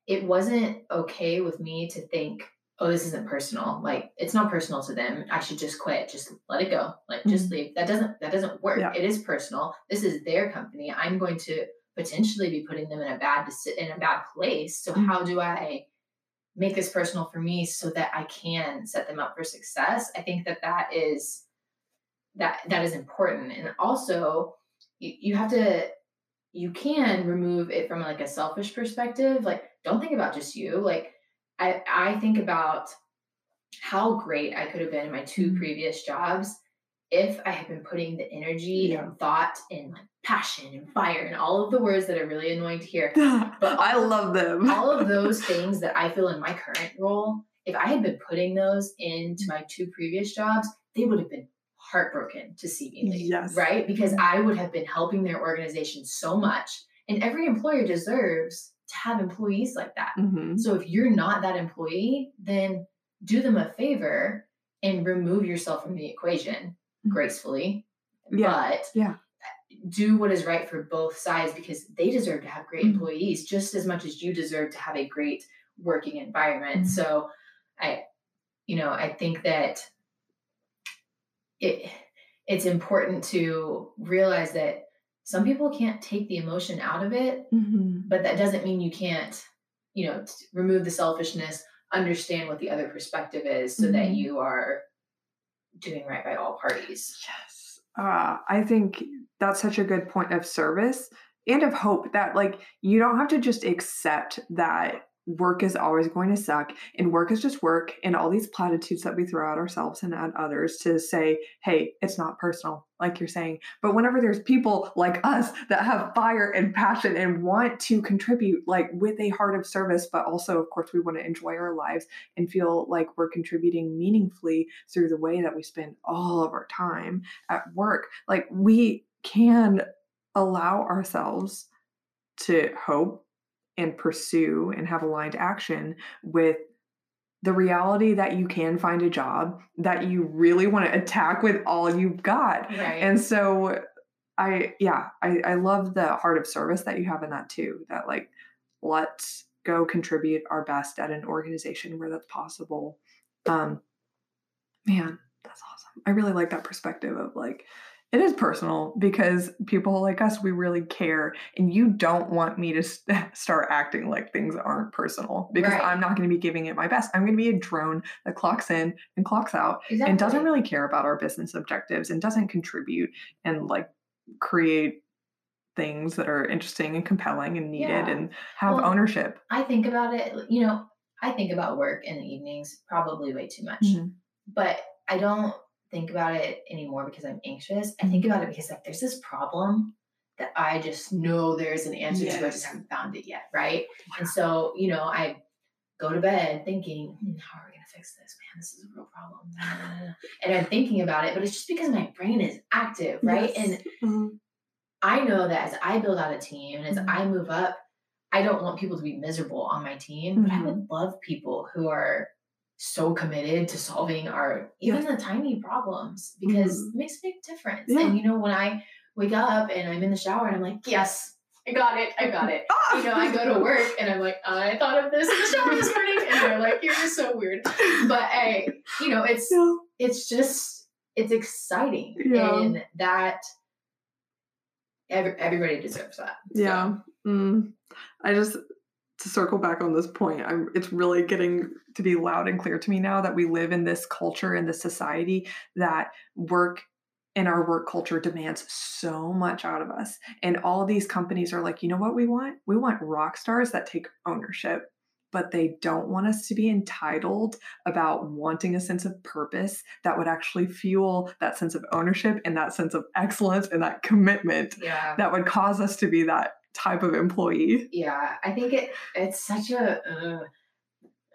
it wasn't okay with me to think, oh, this isn't personal. Like it's not personal to them. I should just quit. Just let it go. Like mm-hmm. just leave. That doesn't that doesn't work. Yeah. It is personal. This is their company. I'm going to potentially be putting them in a bad in a bad place. So mm-hmm. how do I make this personal for me so that I can set them up for success. I think that that is that that is important and also you, you have to you can remove it from like a selfish perspective like don't think about just you like i i think about how great i could have been in my 2 mm-hmm. previous jobs if i had been putting the energy yeah. and thought and like passion and fire and all of the words that are really annoying to hear but i love them all of those things that i feel in my current role if i had been putting those into my two previous jobs they would have been heartbroken to see me leave. Yes. Right? Because I would have been helping their organization so much. And every employer deserves to have employees like that. Mm-hmm. So if you're not that employee, then do them a favor and remove yourself from the equation mm-hmm. gracefully. Yeah. But yeah. Do what is right for both sides because they deserve to have great mm-hmm. employees just as much as you deserve to have a great working environment. Mm-hmm. So I you know, I think that it it's important to realize that some people can't take the emotion out of it mm-hmm. but that doesn't mean you can't you know remove the selfishness understand what the other perspective is so mm-hmm. that you are doing right by all parties yes uh, i think that's such a good point of service and of hope that like you don't have to just accept that work is always going to suck and work is just work and all these platitudes that we throw at ourselves and at others to say hey it's not personal like you're saying. But whenever there's people like us that have fire and passion and want to contribute like with a heart of service but also of course we want to enjoy our lives and feel like we're contributing meaningfully through the way that we spend all of our time at work like we can allow ourselves to hope and pursue and have aligned action with the reality that you can find a job that you really want to attack with all you've got. Right. And so I yeah, I, I love the heart of service that you have in that too. That like let's go contribute our best at an organization where that's possible. Um man, that's awesome. I really like that perspective of like it is personal because people like us, we really care. And you don't want me to st- start acting like things aren't personal because right. I'm not going to be giving it my best. I'm going to be a drone that clocks in and clocks out exactly. and doesn't really care about our business objectives and doesn't contribute and like create things that are interesting and compelling and needed yeah. and have well, ownership. I think about it, you know, I think about work in the evenings probably way too much. Mm-hmm. But I don't think about it anymore because I'm anxious. I think about it because like there's this problem that I just know there's an answer yes. to. I just haven't found it yet, right? Wow. And so, you know, I go to bed thinking, hmm, how are we gonna fix this? Man, this is a real problem. and I'm thinking about it, but it's just because my brain is active, right? Yes. And mm-hmm. I know that as I build out a team and as mm-hmm. I move up, I don't want people to be miserable on my team, mm-hmm. but I mm-hmm. would love people who are so committed to solving our even the tiny problems because mm-hmm. it makes a big difference. Yeah. And you know, when I wake up and I'm in the shower and I'm like, yes, I got it, I got it. Ah! You know, I go to work and I'm like, I thought of this in the shower this morning, and they're like, you're just so weird. But hey, you know, it's yeah. it's just it's exciting, yeah. and that every, everybody deserves that. Yeah. Mm. I just to circle back on this point, I'm, it's really getting to be loud and clear to me now that we live in this culture in this society that work and our work culture demands so much out of us. And all these companies are like, you know what we want? We want rock stars that take ownership, but they don't want us to be entitled about wanting a sense of purpose that would actually fuel that sense of ownership and that sense of excellence and that commitment yeah. that would cause us to be that type of employee. Yeah, I think it it's such a uh,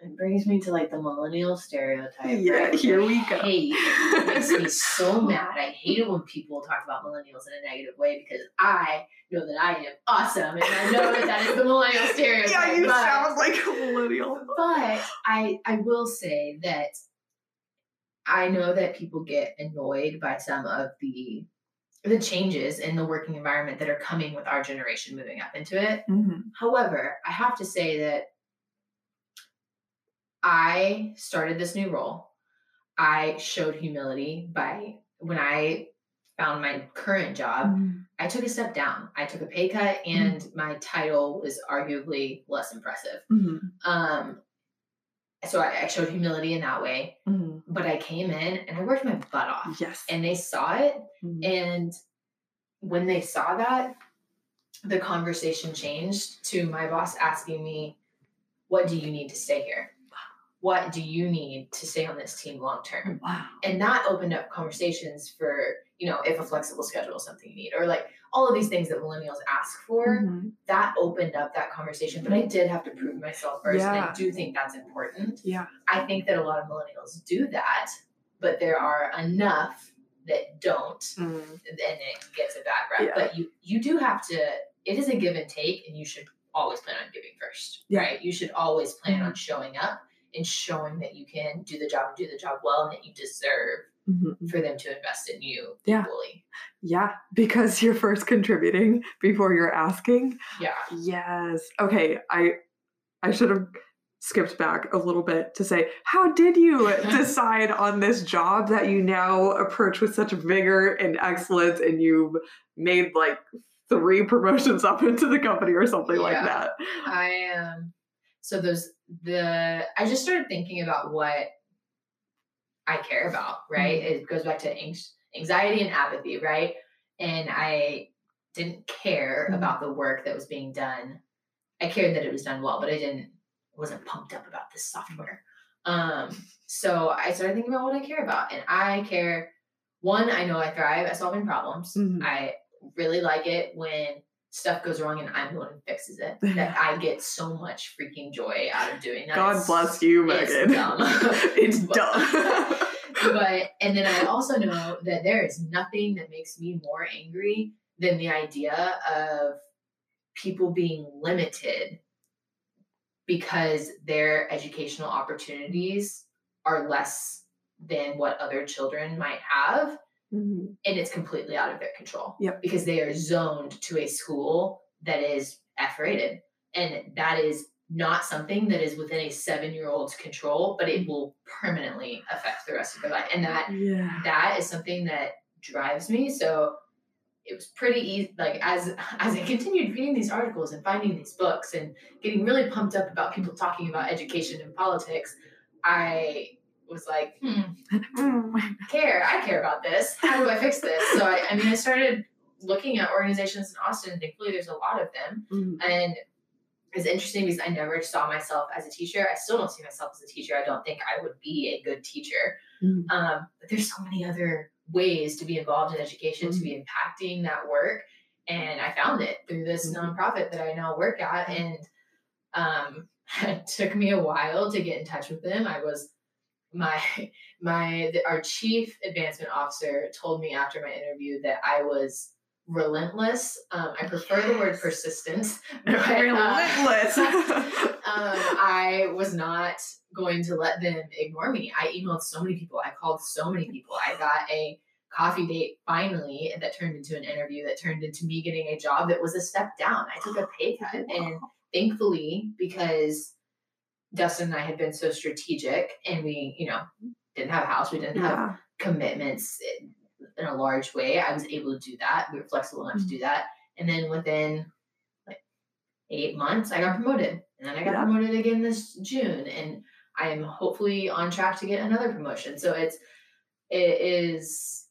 it brings me to like the millennial stereotype. Yeah, right? here we go. Hate. It makes me so mad. I hate it when people talk about millennials in a negative way because I know that I am awesome and I know that that is the millennial stereotype. Yeah, you but, sound like a millennial. But I I will say that I know that people get annoyed by some of the the changes in the working environment that are coming with our generation moving up into it. Mm-hmm. However, I have to say that I started this new role. I showed humility by when I found my current job, mm-hmm. I took a step down. I took a pay cut, and mm-hmm. my title was arguably less impressive. Mm-hmm. Um, so I, I showed humility in that way. Mhm. But I came in and I worked my butt off. Yes. And they saw it. Mhm. And when they saw that, the conversation changed to my boss asking me, What do you need to stay here? What do you need to stay on this team long term? wow. And that opened up conversations for, you know, if a flexible schedule is something you need, or like all of these things that millennials ask for. Mhm. That opened up that conversation. But I did have to prove myself first. And I do think that's important. Yeah. I think that a lot of millennials do that, but there are enough that don't Mm. and it gets a bad rep. Yeah. But you you do have to. It is a give and take, and you should always plan on giving first, Yeah. right? You should always plan on showing up and showing that you can do the job and do the job well, and that you deserve Mhm. for them to invest in you Yeah. equally. Yeah, because you're first contributing before you're asking. Yeah, Yes. Okay, I I should have skipped back a little bit to say, how did you decide on this job that you now approach with such vigor and excellence and you've made like three promotions up into the company or something like that? I um. So those the I just started thinking about what I care about. Right, it goes back to anx- anxiety and apathy. Right, and I didn't care Mhm. about the work that was being done. I cared that it was done well, but I didn't wasn't pumped up about this software. Um, so I started thinking about what I care about, and I care. One, I know I thrive at solving problems. Mhm. I really like it when stuff goes wrong and I'm the one who fixes it. That I get so much freaking joy out of doing that. God It's- bless you, Megan. it's dumb. it's But- dumb. but and then I also know that there is nothing that makes me more angry than the idea of people being limited because their educational opportunities are less than what other children might have Mhm. and it's completely out of their control. Yep. Because they are zoned to a school that is F rated. And that is not something that is within a seven year old's control, but it will permanently affect the rest of their life. And that Yeah. that is something that drives me. So it was pretty easy like as as I continued reading these articles and finding these books and getting really pumped up about people talking about education and politics, I was like, hmm, Mm. care. I care about this. How do I fix this? So I, I mean, I started looking at organizations in Austin. Thankfully, there's a lot of them, Mhm. and it's interesting because I never saw myself as a teacher. I still don't see myself as a teacher. I don't think I would be a good teacher. Mhm. Um, but there's so many other ways to be involved in education, to be impacting that work, and I found it through this Mhm. nonprofit that I now work at, and um, it took me a while to get in touch with them. I was my my the, our chief advancement officer told me after my interview that I was relentless. Um, I prefer the word Yes. persistence. but, uh, Relentless. um, I was not going to let them ignore me. I emailed so many people. I called so many people. I got a coffee date finally that turned into an interview that turned into me getting a job that was a step down. I took a pay cut. And thankfully, because Dustin and I had been so strategic and we, you know, didn't have a house, we didn't have commitments in, a large way, I was able to do that. We were flexible enough to do mm-hmm. that. And then within like eight months, I got promoted. And then I got Yeah. promoted again this June. And I am hopefully on track to get another promotion. So it's, it is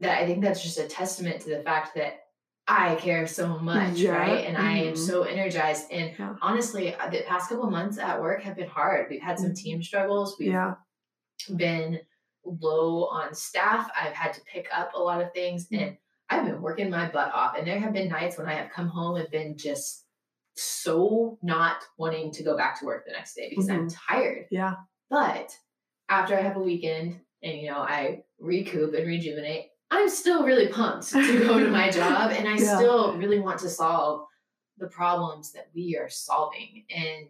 that I think that's just a testament to the fact that I care so much, Yeah, right? And I am mhm. so energized. And Yeah. honestly, uh, the past couple months at work have been hard. We've had some Mhm. team struggles. We've Yeah. been low on staff. I've had to pick up a lot of things Mhm. and I've been working my butt off. And there have been nights when I have come home and been just so not wanting to go back to work the next day because I'm tired. Yeah. But after I have a weekend and you know I recoup and rejuvenate, I'm still really pumped to go to my job and I Yeah. still really want to solve the problems that we are solving. And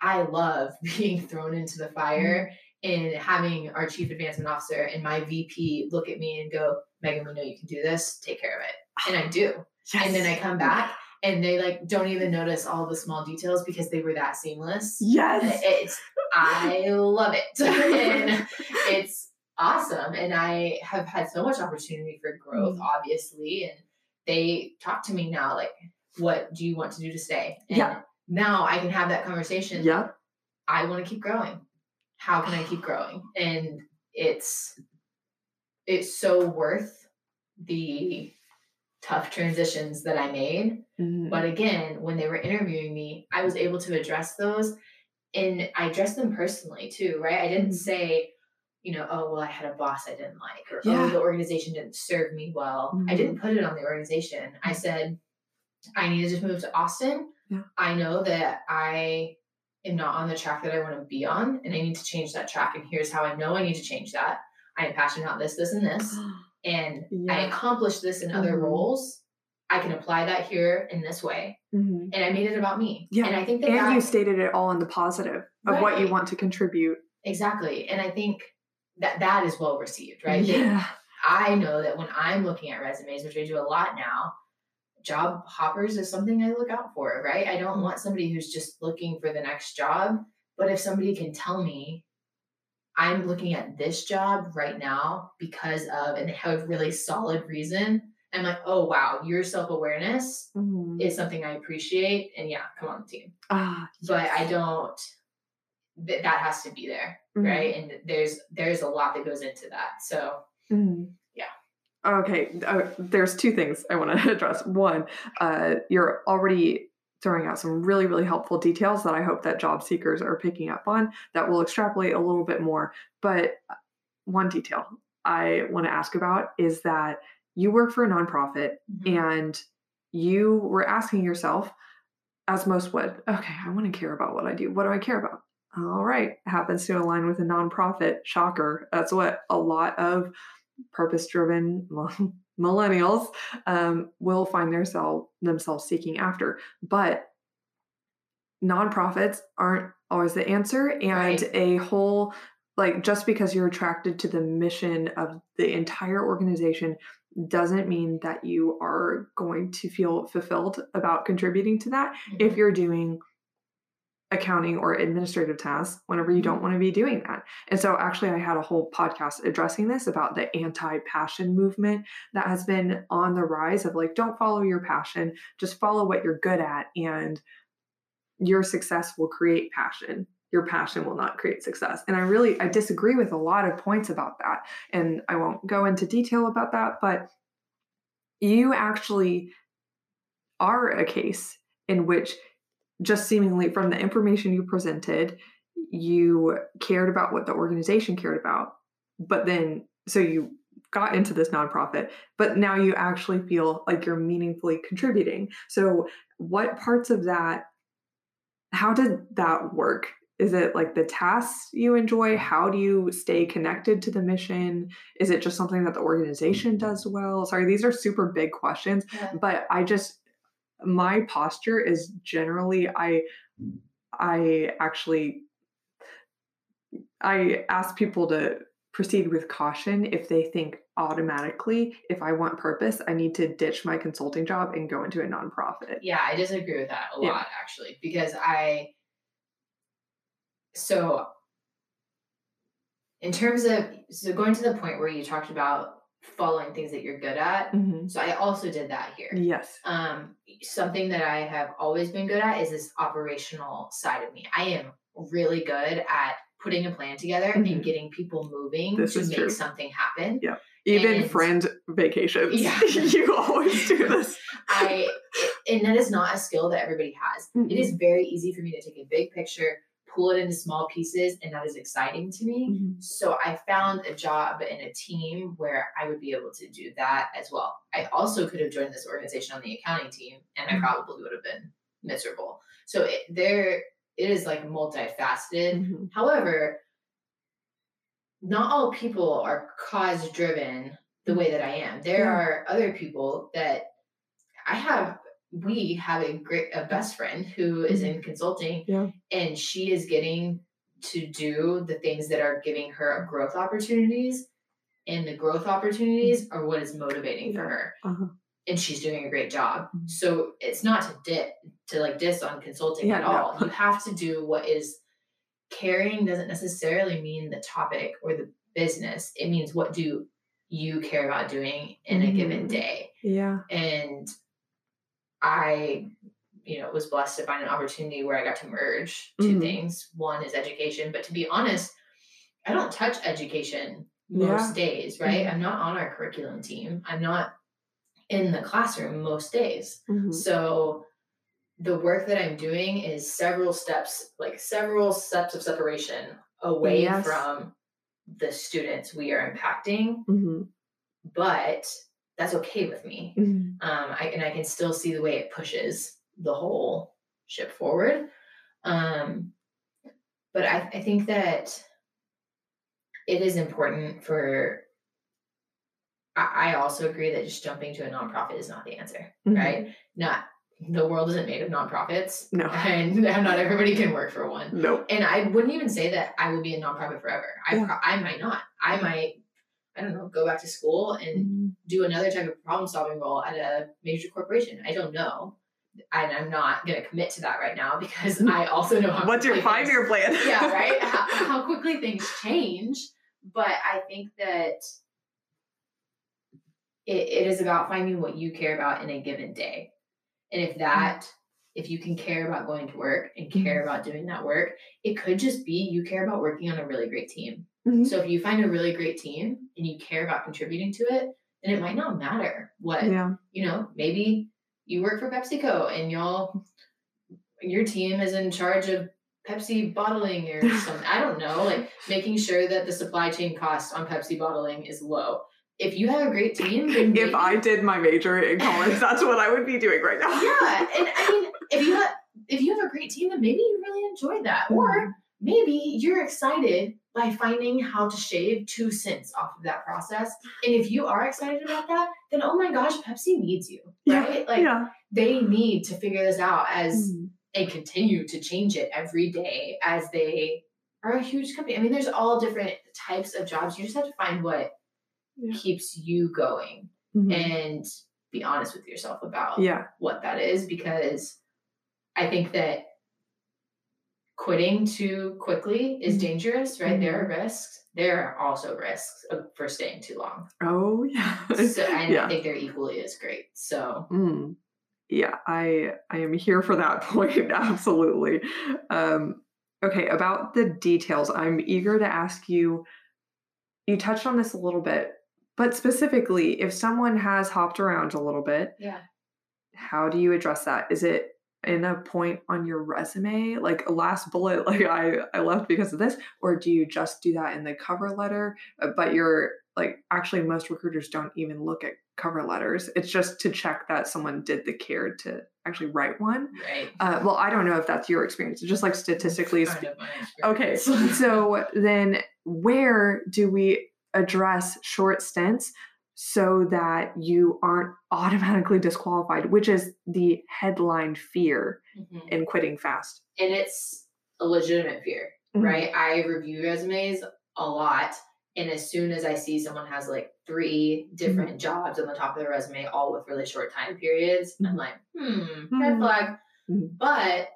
I love being thrown into the fire mm-hmm. and having our chief advancement officer and my VP look at me and go, Megan, we know you can do this, take care of it. And I do. Yes. And then I come back and they like don't even notice all the small details because they were that seamless. Yes. It's I love it. and it's awesome. And I have had so much opportunity for growth, Mm. obviously. And they talk to me now, like, what do you want to do to stay? And Yeah. now I can have that conversation. Yeah. I want to keep growing. How can I keep growing? And it's it's so worth the tough transitions that I made. Mhm. But again, when they were interviewing me, I was able to address those and I addressed them personally too, right? I didn't Mhm. say, you know, oh, well, I had a boss I didn't like, or Yeah. oh, the organization didn't serve me well. I Mhm. didn't put it on the organization. I said, I need to just move to Austin. Yeah. I know that I am not on the track that I want to be on, and I need to change that track. And here's how I know I need to change that. I am passionate about this, this, and this and I accomplished this in other Mhm. roles. I can apply that here in this way, Mhm. and I made it about me. Yeah, and I think that, And that you stated it all in the positive of what you want to contribute. exactly, and I think that that is well received, right? Yeah. I know that when I'm looking at resumes, which I do a lot now, job hoppers is something I look out for, right? I don't Mhm. want somebody who's just looking for the next job, but if somebody can tell me. I'm looking at this job right now because of, and they have a really solid reason. I'm like, oh wow, your self awareness Mhm. is something I appreciate, and yeah, come on the team. Ah, But I don't. Th- that has to be there, Mhm. right? And there's there's a lot that goes into that. So Mhm. Yeah. Okay. Uh, there's two things I want to address. One, uh, you're already throwing out some really, really helpful details that I hope that job seekers are picking up on that will extrapolate a little bit more. But uh, one detail I want to ask about is that you work for a nonprofit mhm. and you were asking yourself, as most would, okay, I want to care about what I do. What do I care about? All right, happens to align with a nonprofit. Shocker. That's what a lot of purpose driven millennials um, will find themselves themselves seeking after. But nonprofits aren't always the answer, and Right. a whole like just because you're attracted to the mission of the entire organization doesn't mean that you are going to feel fulfilled about contributing to that if Mhm. you're doing accounting or administrative tasks whenever you don't mm-hmm. want to be doing that. And so actually I had a whole podcast addressing this about the anti-passion movement that has been on the rise of like don't follow your passion, just follow what you're good at and your success will create passion. Your passion will not create success. And I really I disagree with a lot of points about that. And I won't go into detail about that, but you actually are a case in which just seemingly from the information you presented, you cared about what the organization cared about. But then, so you got into this nonprofit, but now you actually feel like you're meaningfully contributing. So, what parts of that, how did that work? Is it like the tasks you enjoy? How do you stay connected to the mission? Is it just something that the organization does well? Sorry, these are super big questions, Yeah. but I just my posture is generally I I actually I ask people to proceed with caution if they think automatically if I want purpose I need to ditch my consulting job and go into a nonprofit. Yeah, I disagree with that a Yeah. lot actually because I so in terms of so going to the point where you talked about following things that you're good at. Mhm. So I also did that here. Yes. Um something that I have always been good at is this operational side of me. I am really good at putting a plan together Mhm. and getting people moving This to make true. something happen. Yeah. Even And- friend vacations. Yeah. you always do this. I and that is not a skill that everybody has. Mhm. It is very easy for me to take a big picture, pull it into small pieces, and that is exciting to me. Mhm. So I found a job in a team where I would be able to do that as well. I also could have joined this organization on the accounting team, and I Mhm. probably would have been miserable. So it, there, it is like multifaceted. Mhm. However, not all people are cause driven the way that I am. There Yeah. are other people that I have. We have a great a best friend who is in consulting, Yeah. and she is getting to do the things that are giving her growth opportunities, and the growth opportunities are what is motivating for her. Uh-huh. And she's doing a great job. Mhm. So it's not to dit to like diss on consulting Yeah, at no. all. You have to do what is caring doesn't necessarily mean the topic or the business. It means what do you care about doing in a given Mhm. day. Yeah. And I you know, was blessed to find an opportunity where I got to merge 2 Mhm. things. One is education, but to be honest, I don't touch education most days, right? Mhm. I'm not on our curriculum team. I'm not in the classroom most days. Mhm. So the work that I'm doing is several steps, like several steps of separation away Yes. from the students we are impacting, Mhm. but that's okay with me. Mhm. Um, I, and I can still see the way it pushes the whole ship forward. Um, but I, I think that it is important for. I, I also agree that just jumping to a nonprofit is not the answer, Mhm. right? Not the world isn't made of nonprofits, No. and not everybody can work for one. Nope. And I wouldn't even say that I will be a nonprofit forever. I Yeah. I might not. I might, I don't know, go back to school and Mhm. do another type of problem solving role at a major corporation. I don't know. And I'm not going to commit to that right now because I also know how What's your five year plan? yeah, right? How, how quickly things change. But I think that it, it is about finding what you care about in a given day. And if that, if you can care about going to work and care about doing that work, it could just be you care about working on a really great team. Mhm. So if you find a really great team and you care about contributing to it, then it might not matter what Yeah. you know, maybe you work for PepsiCo and y'all, your team is in charge of Pepsi bottling or something. I don't know, like making sure that the supply chain cost on Pepsi bottling is low. If you have a great team, then If maybe- I did my major in college, that's what I would be doing right now. yeah, and I mean, if you have if you have a great team, then maybe you really enjoy that, Mm-hmm. or maybe you're excited by finding how to shave two cents off of that process. And if you are excited about that, then oh my gosh, Pepsi needs you, Yeah, right? Like yeah. they need to figure this out as Mhm. and continue to change it every day as they are a huge company. I mean, there's all different types of jobs. You just have to find what Yeah. keeps you going Mhm. and be honest with yourself about Yeah. what that is because I think that quitting too quickly is Mhm. dangerous, right? There are risks. There are also risks for staying too long. Oh yeah. So, and yeah. I think they're equally as great. So, Mm. Yeah, I I am here for that point. Absolutely. Um, okay, about the details, I'm eager to ask you. You touched on this a little bit, but specifically, if someone has hopped around a little bit, yeah. how do you address that? Is it in a point on your resume, like a last bullet, like I I left because of this, or do you just do that in the cover letter? Uh, But you're like actually most recruiters don't even look at cover letters. It's just to check that someone did the care to actually write one. Right. Uh, well, I don't know if that's your experience. Just like statistically, Kind spe- of my Okay, so then where do we address short stints so that you aren't automatically disqualified, which is the headline fear Mhm. in quitting fast? and it's a legitimate fear, Mhm. right? I review resumes a lot, and as soon as I see someone has like three different jobs on the top of their resume, all with really short time periods, I'm Mhm. like, hmm, red Mhm. flag. But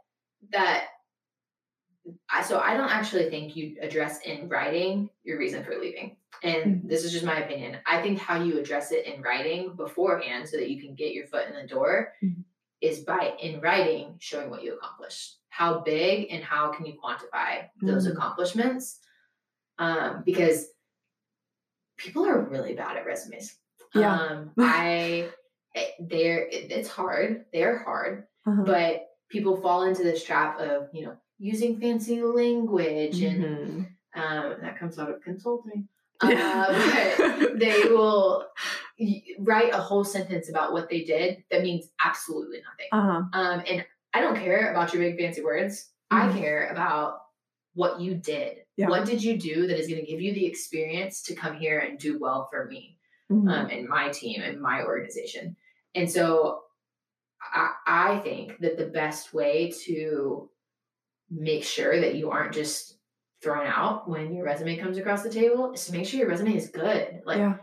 that, I so I don't actually think you address in writing your reason for leaving. And Mhm. this is just my opinion. I think how you address it in writing beforehand so that you can get your foot in the door Mhm. is by in writing showing what you accomplished. How big and how can you quantify those Mm. accomplishments? Um, because people are really bad at resumes. Yeah. Um, I eh, they're it's hard. They're hard, Uh-huh. but people fall into this trap of you know using fancy language and Mhm. um, that comes out of consulting. Uh, they will write a whole sentence about what they did that means absolutely nothing. uh-huh. Um, and I don't care about your big fancy words. I Mhm. care about what you did. Yeah. What did you do that is going to give you the experience to come here and do well for me? Mhm. um, and my team and my organization. And so I, I think that the best way to make sure that you aren't just thrown out when your resume comes across the table is to make sure your resume is good. Like yeah.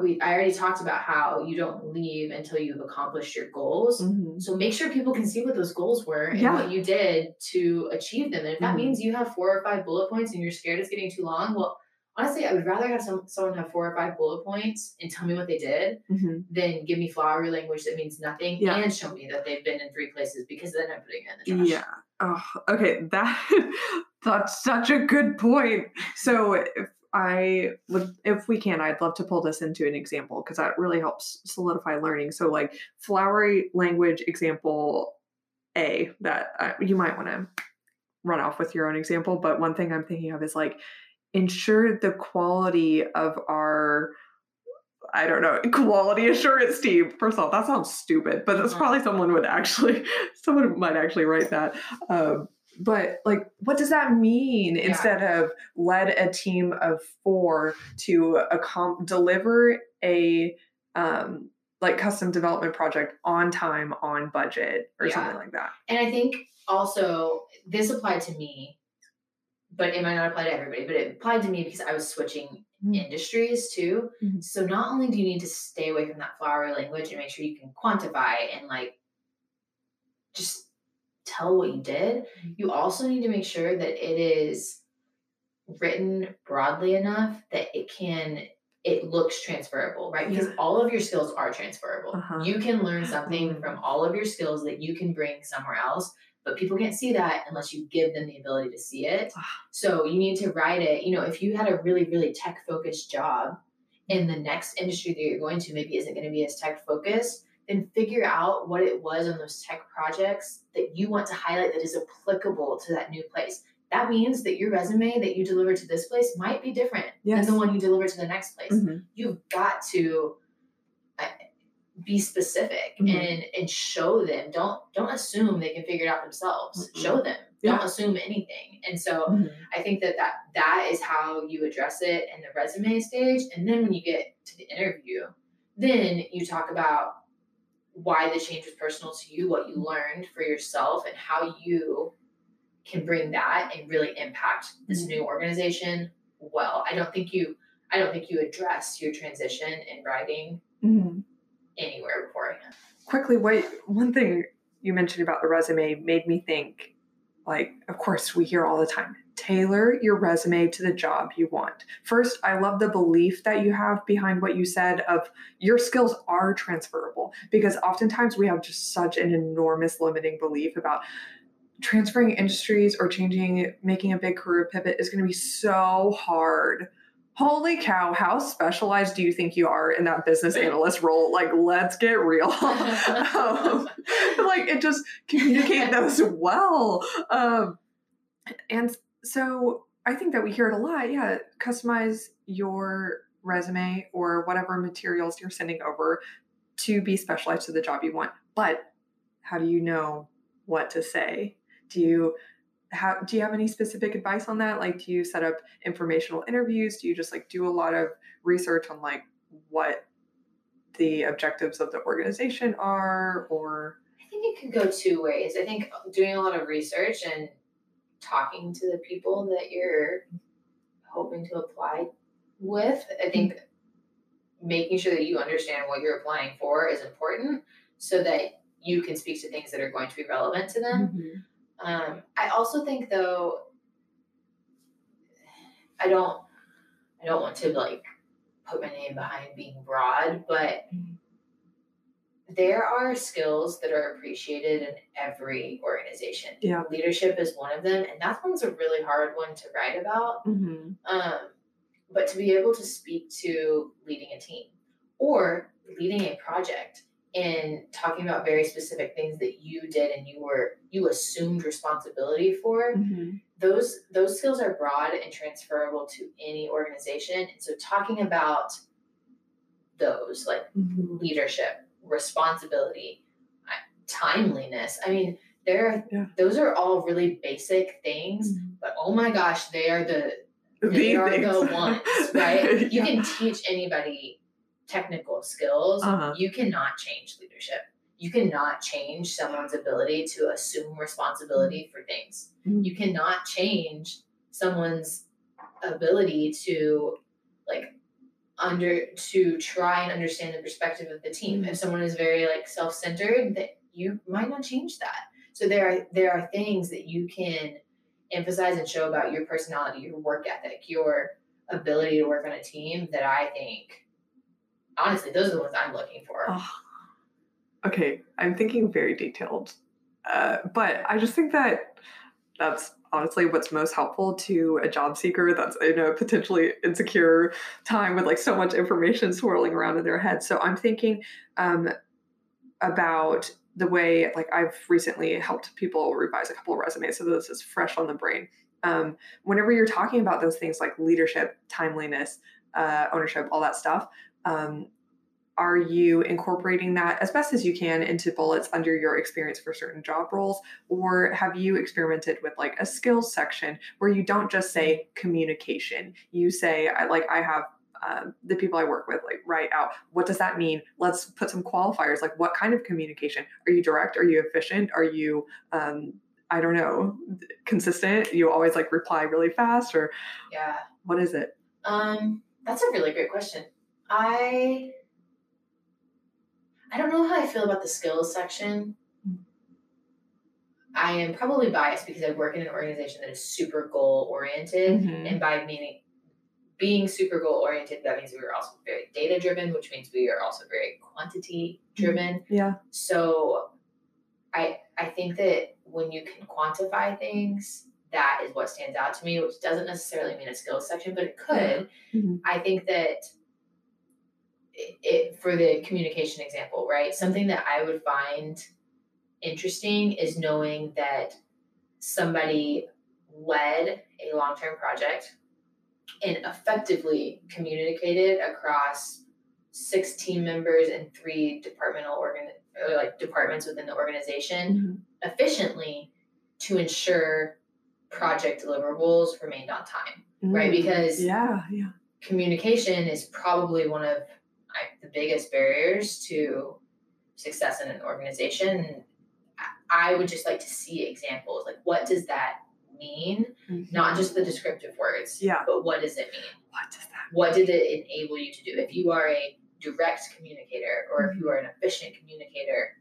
we I already talked about how you don't leave until you've accomplished your goals. Mhm. So make sure people can see what those goals were and Yeah. what you did to achieve them. And if that Mhm. means you have four or five bullet points and you're scared it's getting too long, well, honestly, I would rather have some, someone have four or five bullet points and tell me what they did Mm-hmm. than give me flowery language that means nothing Yeah. and show me that they've been in three places because then I'm putting it in the trash. Yeah. Oh, okay. That that's such a good point. So if I would, if we can, I'd love to pull this into an example because that really helps solidify learning. So like flowery language example A that uh, you might want to run off with your own example. But one thing I'm thinking of is like ensure the quality of our I don't know, quality assurance team. First of all, that sounds stupid, but that's Uh-huh. probably someone would actually, someone might actually write that. Um, but like, what does that mean? Yeah. Instead of led a team of four to accom- deliver a um, like custom development project on time, on budget, or Yeah. something like that. And I think also this applied to me, but it might not apply to everybody, but it applied to me because I was switching Mm. industries too. Mhm. So not only do you need to stay away from that flowery language and make sure you can quantify and like just tell what you did, Mhm. you also need to make sure that it is written broadly enough that it can it looks transferable, right? Because Yeah. all of your skills are transferable. Uh-huh. You can learn something Mm. from all of your skills that you can bring somewhere else, but people can't see that unless you give them the ability to see it. Ah. So you need to write it. You know, if you had a really, really tech focused job in the next industry that you're going to maybe isn't going to be as tech focused, then figure out what it was on those tech projects that you want to highlight that is applicable to that new place. That means that your resume that you deliver to this place might be different Yes. than the one you deliver to the next place Mhm. you've got to be specific Mhm. and and show them don't don't assume they can figure it out themselves Mm-mm. show them Yeah. don't assume anything and so Mhm. i think that, that that is how you address it in the resume stage and then when you get to the interview then you talk about why the change was personal to you what you learned for yourself and how you can bring that and really impact this Mhm. new organization well i don't think you i don't think you address your transition in writing Mhm. Anywhere beforehand. Quickly what one thing you mentioned about the resume made me think like of course we hear all the time tailor your resume to the job you want. First i love the belief that you have behind what you said of your skills are transferable because oftentimes we have just such an enormous limiting belief about transferring industries or changing making a big career pivot is going to be so hard holy cow how specialized do you think you are in that business analyst role? Like let's get real. Um, like it just communicate those well. Um, and so i think that we hear it a lot. Yeah customize your resume or whatever materials you're sending over to be specialized to the job you want. But how do you know what to say? Do you how do you have any specific advice on that? Like do you set up informational interviews? Do you just like do a lot of research on like what the objectives of the organization are or? I think it could go two ways. I think uh, doing a lot of research and talking to the people that you're hoping to apply with i think making sure that you understand what you're applying for is important so that you can speak to things that are going to be relevant to them mm-hmm. Um, I also think though, I don't, I don't want to like put my name behind being broad, but Mhm. there are skills that are appreciated in every organization. Yeah. Leadership is one of them, and that one's a really hard one to write about. mm-hmm. Um, but to be able to speak to leading a team or leading a project and talking about very specific things that you did and you were you assumed responsibility for Mm-hmm. those those skills are broad and transferable to any organization and so talking about those like Mm-hmm. leadership responsibility timeliness i mean there are Yeah. those are all really basic things but oh my gosh they are the they The are the ones, right? You can teach anybody technical skills. Uh-huh. You cannot change leadership. You cannot change someone's ability to assume responsibility for things. Mhm. You cannot change someone's ability to like under to try and understand the perspective of the team. Mhm. If someone is very like self-centered, that you might not change that. So there are there are things that you can emphasize and show about your personality, your work ethic, your ability to work on a team that I think, honestly, those are the ones I'm looking for. Oh. Okay, I'm thinking very detailed, uh, but I just think that that's honestly what's most helpful to a job seeker that's in a potentially insecure time with like so much information swirling around in their head. So I'm thinking um, about the way like I've recently helped people revise a couple of resumes, so this is fresh on the brain. Um, whenever you're talking about those things like leadership, timeliness, uh, ownership, all that stuff, um, are you incorporating that as best as you can into bullets under your experience for certain job roles? Or have you experimented with like a skills section where you don't just say communication? You say i like i have um, the people i work with like write out what does that mean? Let's put some qualifiers. Like what kind of communication? Are you direct? Are you efficient? Are you um, i don't know consistent? You always like reply really fast or yeah. what is it? Um that's a really great question i I don't know how I feel about the skills section. I am probably biased because I work in an organization that is super goal oriented, mm-hmm. and by meaning being super goal oriented, that means we are also very data driven, which means we are also very quantity driven. Mm-hmm. Yeah. So, I I think that when you can quantify things, that is what stands out to me, which doesn't necessarily mean a skills section, but it could. Mm-hmm. I think that it, for the communication example, right? Something that I would find interesting is knowing that somebody led a long term project and effectively communicated across six team members and three departmental organ or like departments within the organization mm-hmm. efficiently to ensure project deliverables remained on time mm-hmm. right because yeah yeah communication is probably one of I, the biggest barriers to success in an organization. I would just like to see examples. Like, what does that mean? Mm-hmm. Not just the descriptive words. Yeah. But what does it mean? What does that? Mean? What did it enable you to do? If you are a direct communicator, or if you are an efficient communicator,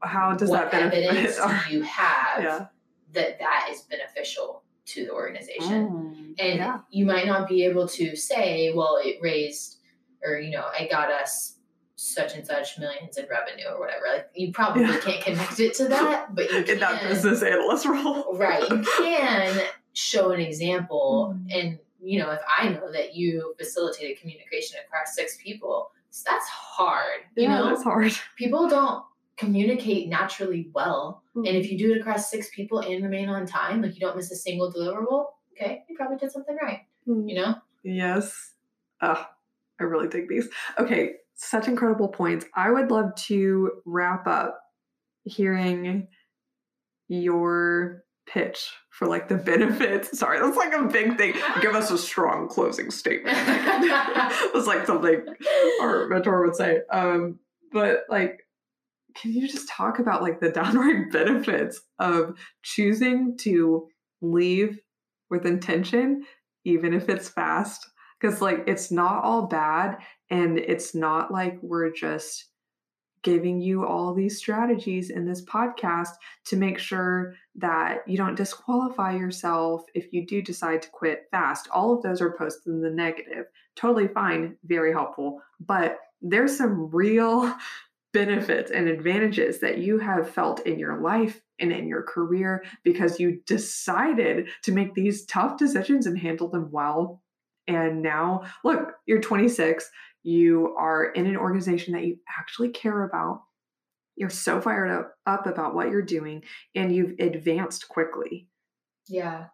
how does that benefit? evidence do you have yeah. that that is beneficial to the organization? Mm, and yeah. you might not be able to say, well, it raised or you know, I got us such and such millions in revenue or whatever. Like you probably yeah. can't connect it to that, but you can, in that business analyst role, right? You can show an example, mm-hmm. and you know, if I know that you facilitated communication across six people, that's hard. You yeah, know, that's hard. People don't communicate naturally well, mm-hmm. and if you do it across six people and remain on time, like you don't miss a single deliverable, okay, you probably did something right. Mm-hmm. You know? Yes. Ah, I really dig these. Okay, such incredible points. I would love to wrap up hearing your pitch for like the benefits. Sorry, that's like a big thing. Give us a strong closing statement. It's like something our mentor would say. Um, but like, can you just talk about like the downright benefits of choosing to leave with intention, even if it's fast? Because like it's not all bad and it's not like we're just giving you all these strategies in this podcast to make sure that you don't disqualify yourself if you do decide to quit fast. All of those are posted in the negative. Totally fine, very helpful. But there's some real benefits and advantages that you have felt in your life and in your career because you decided to make these tough decisions and handle them well and now, look, you're 26, you are in an organization that you actually care about. You're so fired up, up about what you're doing, and you've advanced quickly. Yeah.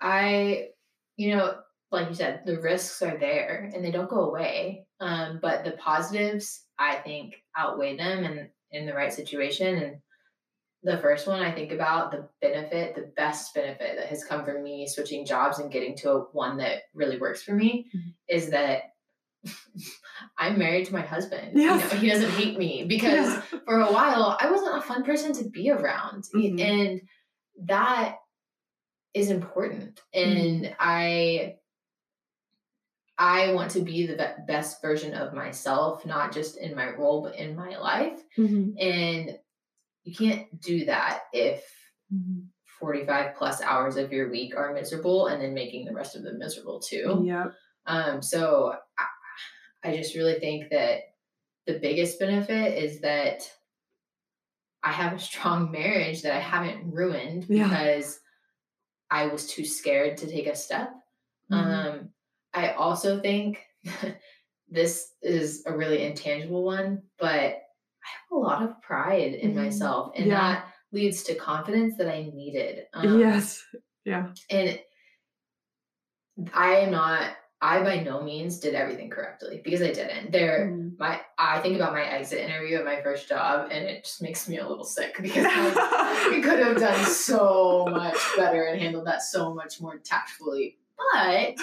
I, you know, like you said, the risks are there and they don't go away. Um, but the positives, I think, outweigh them and in the right situation. And the first one I think about the benefit, the best benefit that has come from me switching jobs and getting to a, one that really works for me mm-hmm. is that I'm married to my husband. Yes. You know, he doesn't hate me because yeah. for a while I wasn't a fun person to be around. Mm-hmm. And that is important. And mm-hmm. I I want to be the best version of myself, not just in my role, but in my life. Mm-hmm. And you can't do that if mm-hmm. 45 plus hours of your week are miserable and then making the rest of them miserable too. Yep. Um, so I, I just really think that the biggest benefit is that I have a strong marriage that I haven't ruined Yeah. because I was too scared to take a step. Mhm. Um, I also think this is a really intangible one, but I have a lot of pride in Mhm. myself, and Yeah. that leads to confidence that I needed. Um, yes. Yeah. and I am not. I by no means did everything correctly because I didn't. There, Mm. my I think about my exit interview at my first job, and it just makes me a little sick because I we could have done so much better and handled that so much more tactfully. But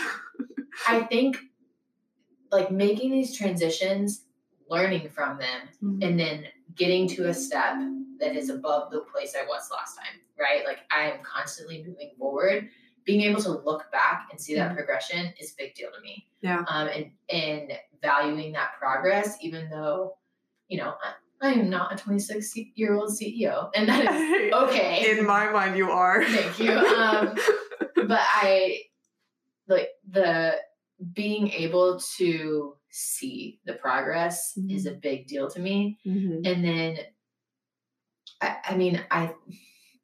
I think like making these transitions, learning from them, Mm. and then getting to a step that is above the place I was last time, right? Like I am constantly moving forward. Being able to look back and see that progression is a big deal to me. Yeah. Um, and and valuing that progress, even though, you know, I, I am not a 26 year old CEO, and that is okay. In my mind, you are. Thank you. Um, but I like the being able to see the progress is a big deal to me. Mhm. And then, I, I mean, I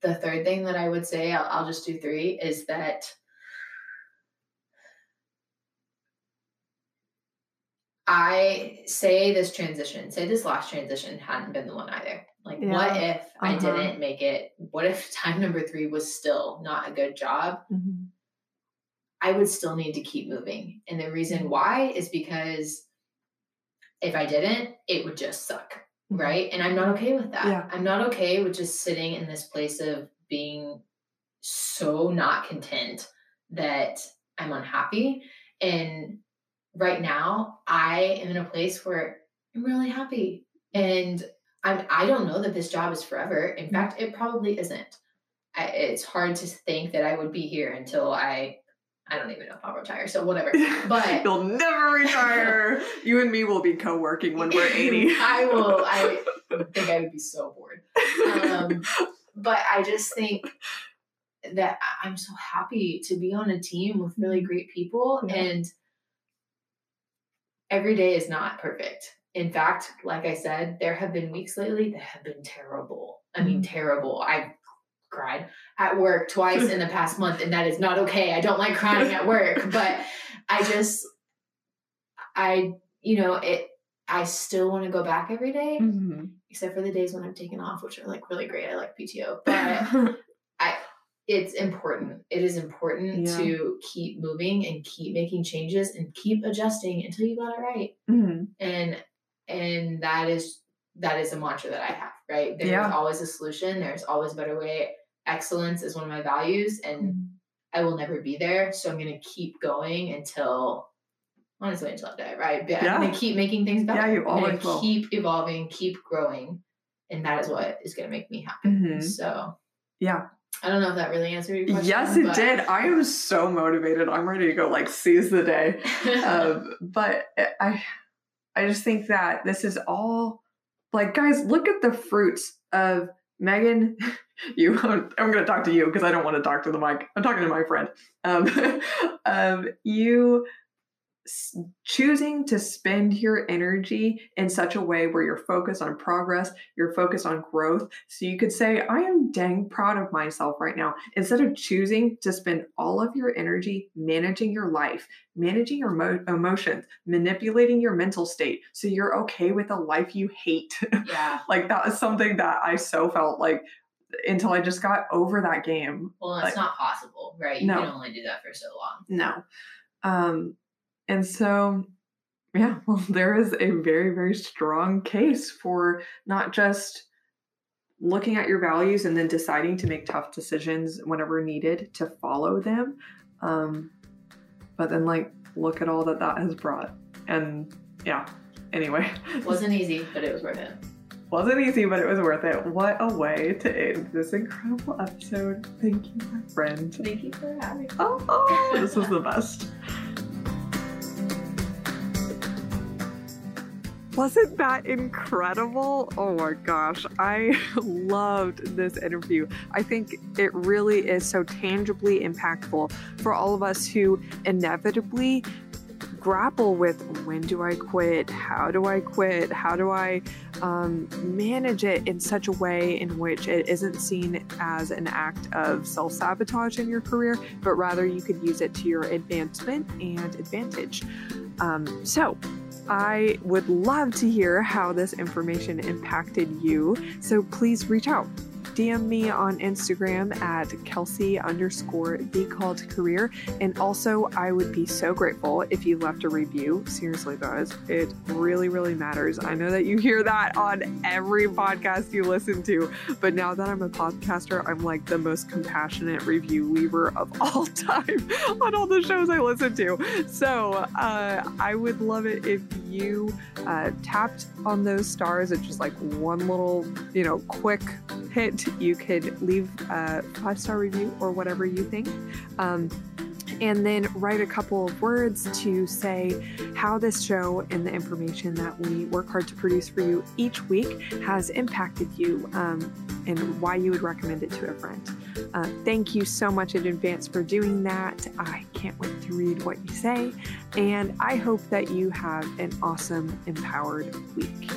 the third thing that I would say, I'll, I'll just do three, is that I say this transition, say this last transition hadn't been the one either. Like, what if I Uh-huh. didn't make it? What if time number three was still not a good job? Mhm. I would still need to keep moving. And the reason mm-hmm. why is because if I didn't, it would just suck. Mm-hmm. Right. And I'm not okay with that. Yeah. I'm not okay with just sitting in this place of being so not content that I'm unhappy. And right now, I am in a place where I'm really happy. And I'm, I don't know that this job is forever. In mm-hmm. fact, it probably isn't. I, it's hard to think that I would be here until I, I don't even know if I'll retire. So whatever. But You'll never retire. you and me will be co-working when we're 80. I will. I think I would be so bored. Um, but I just think that I'm so happy to be on a team with really great people, Yeah. and every day is not perfect. In fact, like I said, there have been weeks lately that have been terrible. I mean, terrible. I cried at work twice in the past month, and that is not okay. I don't like crying at work, but I just, I, you know, it. I still want to go back every day, Mhm. except for the days when I'm taking off, which are like really great. I like PTO, but I, it's important. It is important Yeah. to keep moving and keep making changes and keep adjusting until you got it right. Mhm. And and that is that is a mantra that I have, right? There's Yeah. always a solution, there's always a better way. Excellence is one of my values and I will never be there. So I'm gonna keep going until honestly until I die, right? But Yeah. I'm gonna keep making things better. Yeah, you always will. keep evolving, keep growing. And that is what is gonna make me happy. Mhm. So Yeah. I don't know if that really answered your question. Yes, it but- did. I am so motivated. I'm ready to go like seize the day. um, but I, I just think that this is all like, guys, look at the fruits of Megan. You, I'm going to talk to you because I don't want to talk to the mic. I'm talking to my friend. Um, um, you s- choosing to spend your energy in such a way where you're focused on progress, you're focused on growth. So you could say, I am dang proud of myself right now. Instead of choosing to spend all of your energy managing your life, managing your mo- emotions, manipulating your mental state so you're okay with a life you hate. yeah. like that was something that I so felt like until I just got over that game. Well, Like- it's not possible, right? You No. can only do that for so long. No. Um and so yeah, well there is a very very strong case for not just looking at your values and then deciding to make tough decisions whenever needed to follow them. Um but then like look at all that that has brought. And yeah. Anyway, Wasn't easy, but it was worth it. Wasn't easy, but it was worth it. What a way to end this incredible episode. Thank you, my friend. Thank you for having me. Oh, oh, this was the best. wasn't that incredible? Oh my gosh, I loved this interview. I think it really is so tangibly impactful for all of us who inevitably grapple with when do I quit? How do I quit? How do I um, manage it in such a way in which it isn't seen as an act of self sabotage in your career, but rather you could use it to your advancement and advantage. Um, so, I would love to hear how this information impacted you. So please reach out. DM me on Instagram at Kelsey underscore the called career. And also, I would be so grateful if you left a review. Seriously, guys, it really, really matters. I know that you hear that on every podcast you listen to, but now that I'm a podcaster, I'm like the most compassionate review leaver of all time on all the shows I listen to. So uh, I would love it if you uh, tapped on those stars at just like one little, you know, quick hit you could leave a five star review or whatever you think. Um, and then write a couple of words to say how this show and the information that we work hard to produce for you each week has impacted you um, and why you would recommend it to a friend. Uh, thank you so much in advance for doing that. I can't wait to read what you say, and I hope that you have an awesome, empowered week.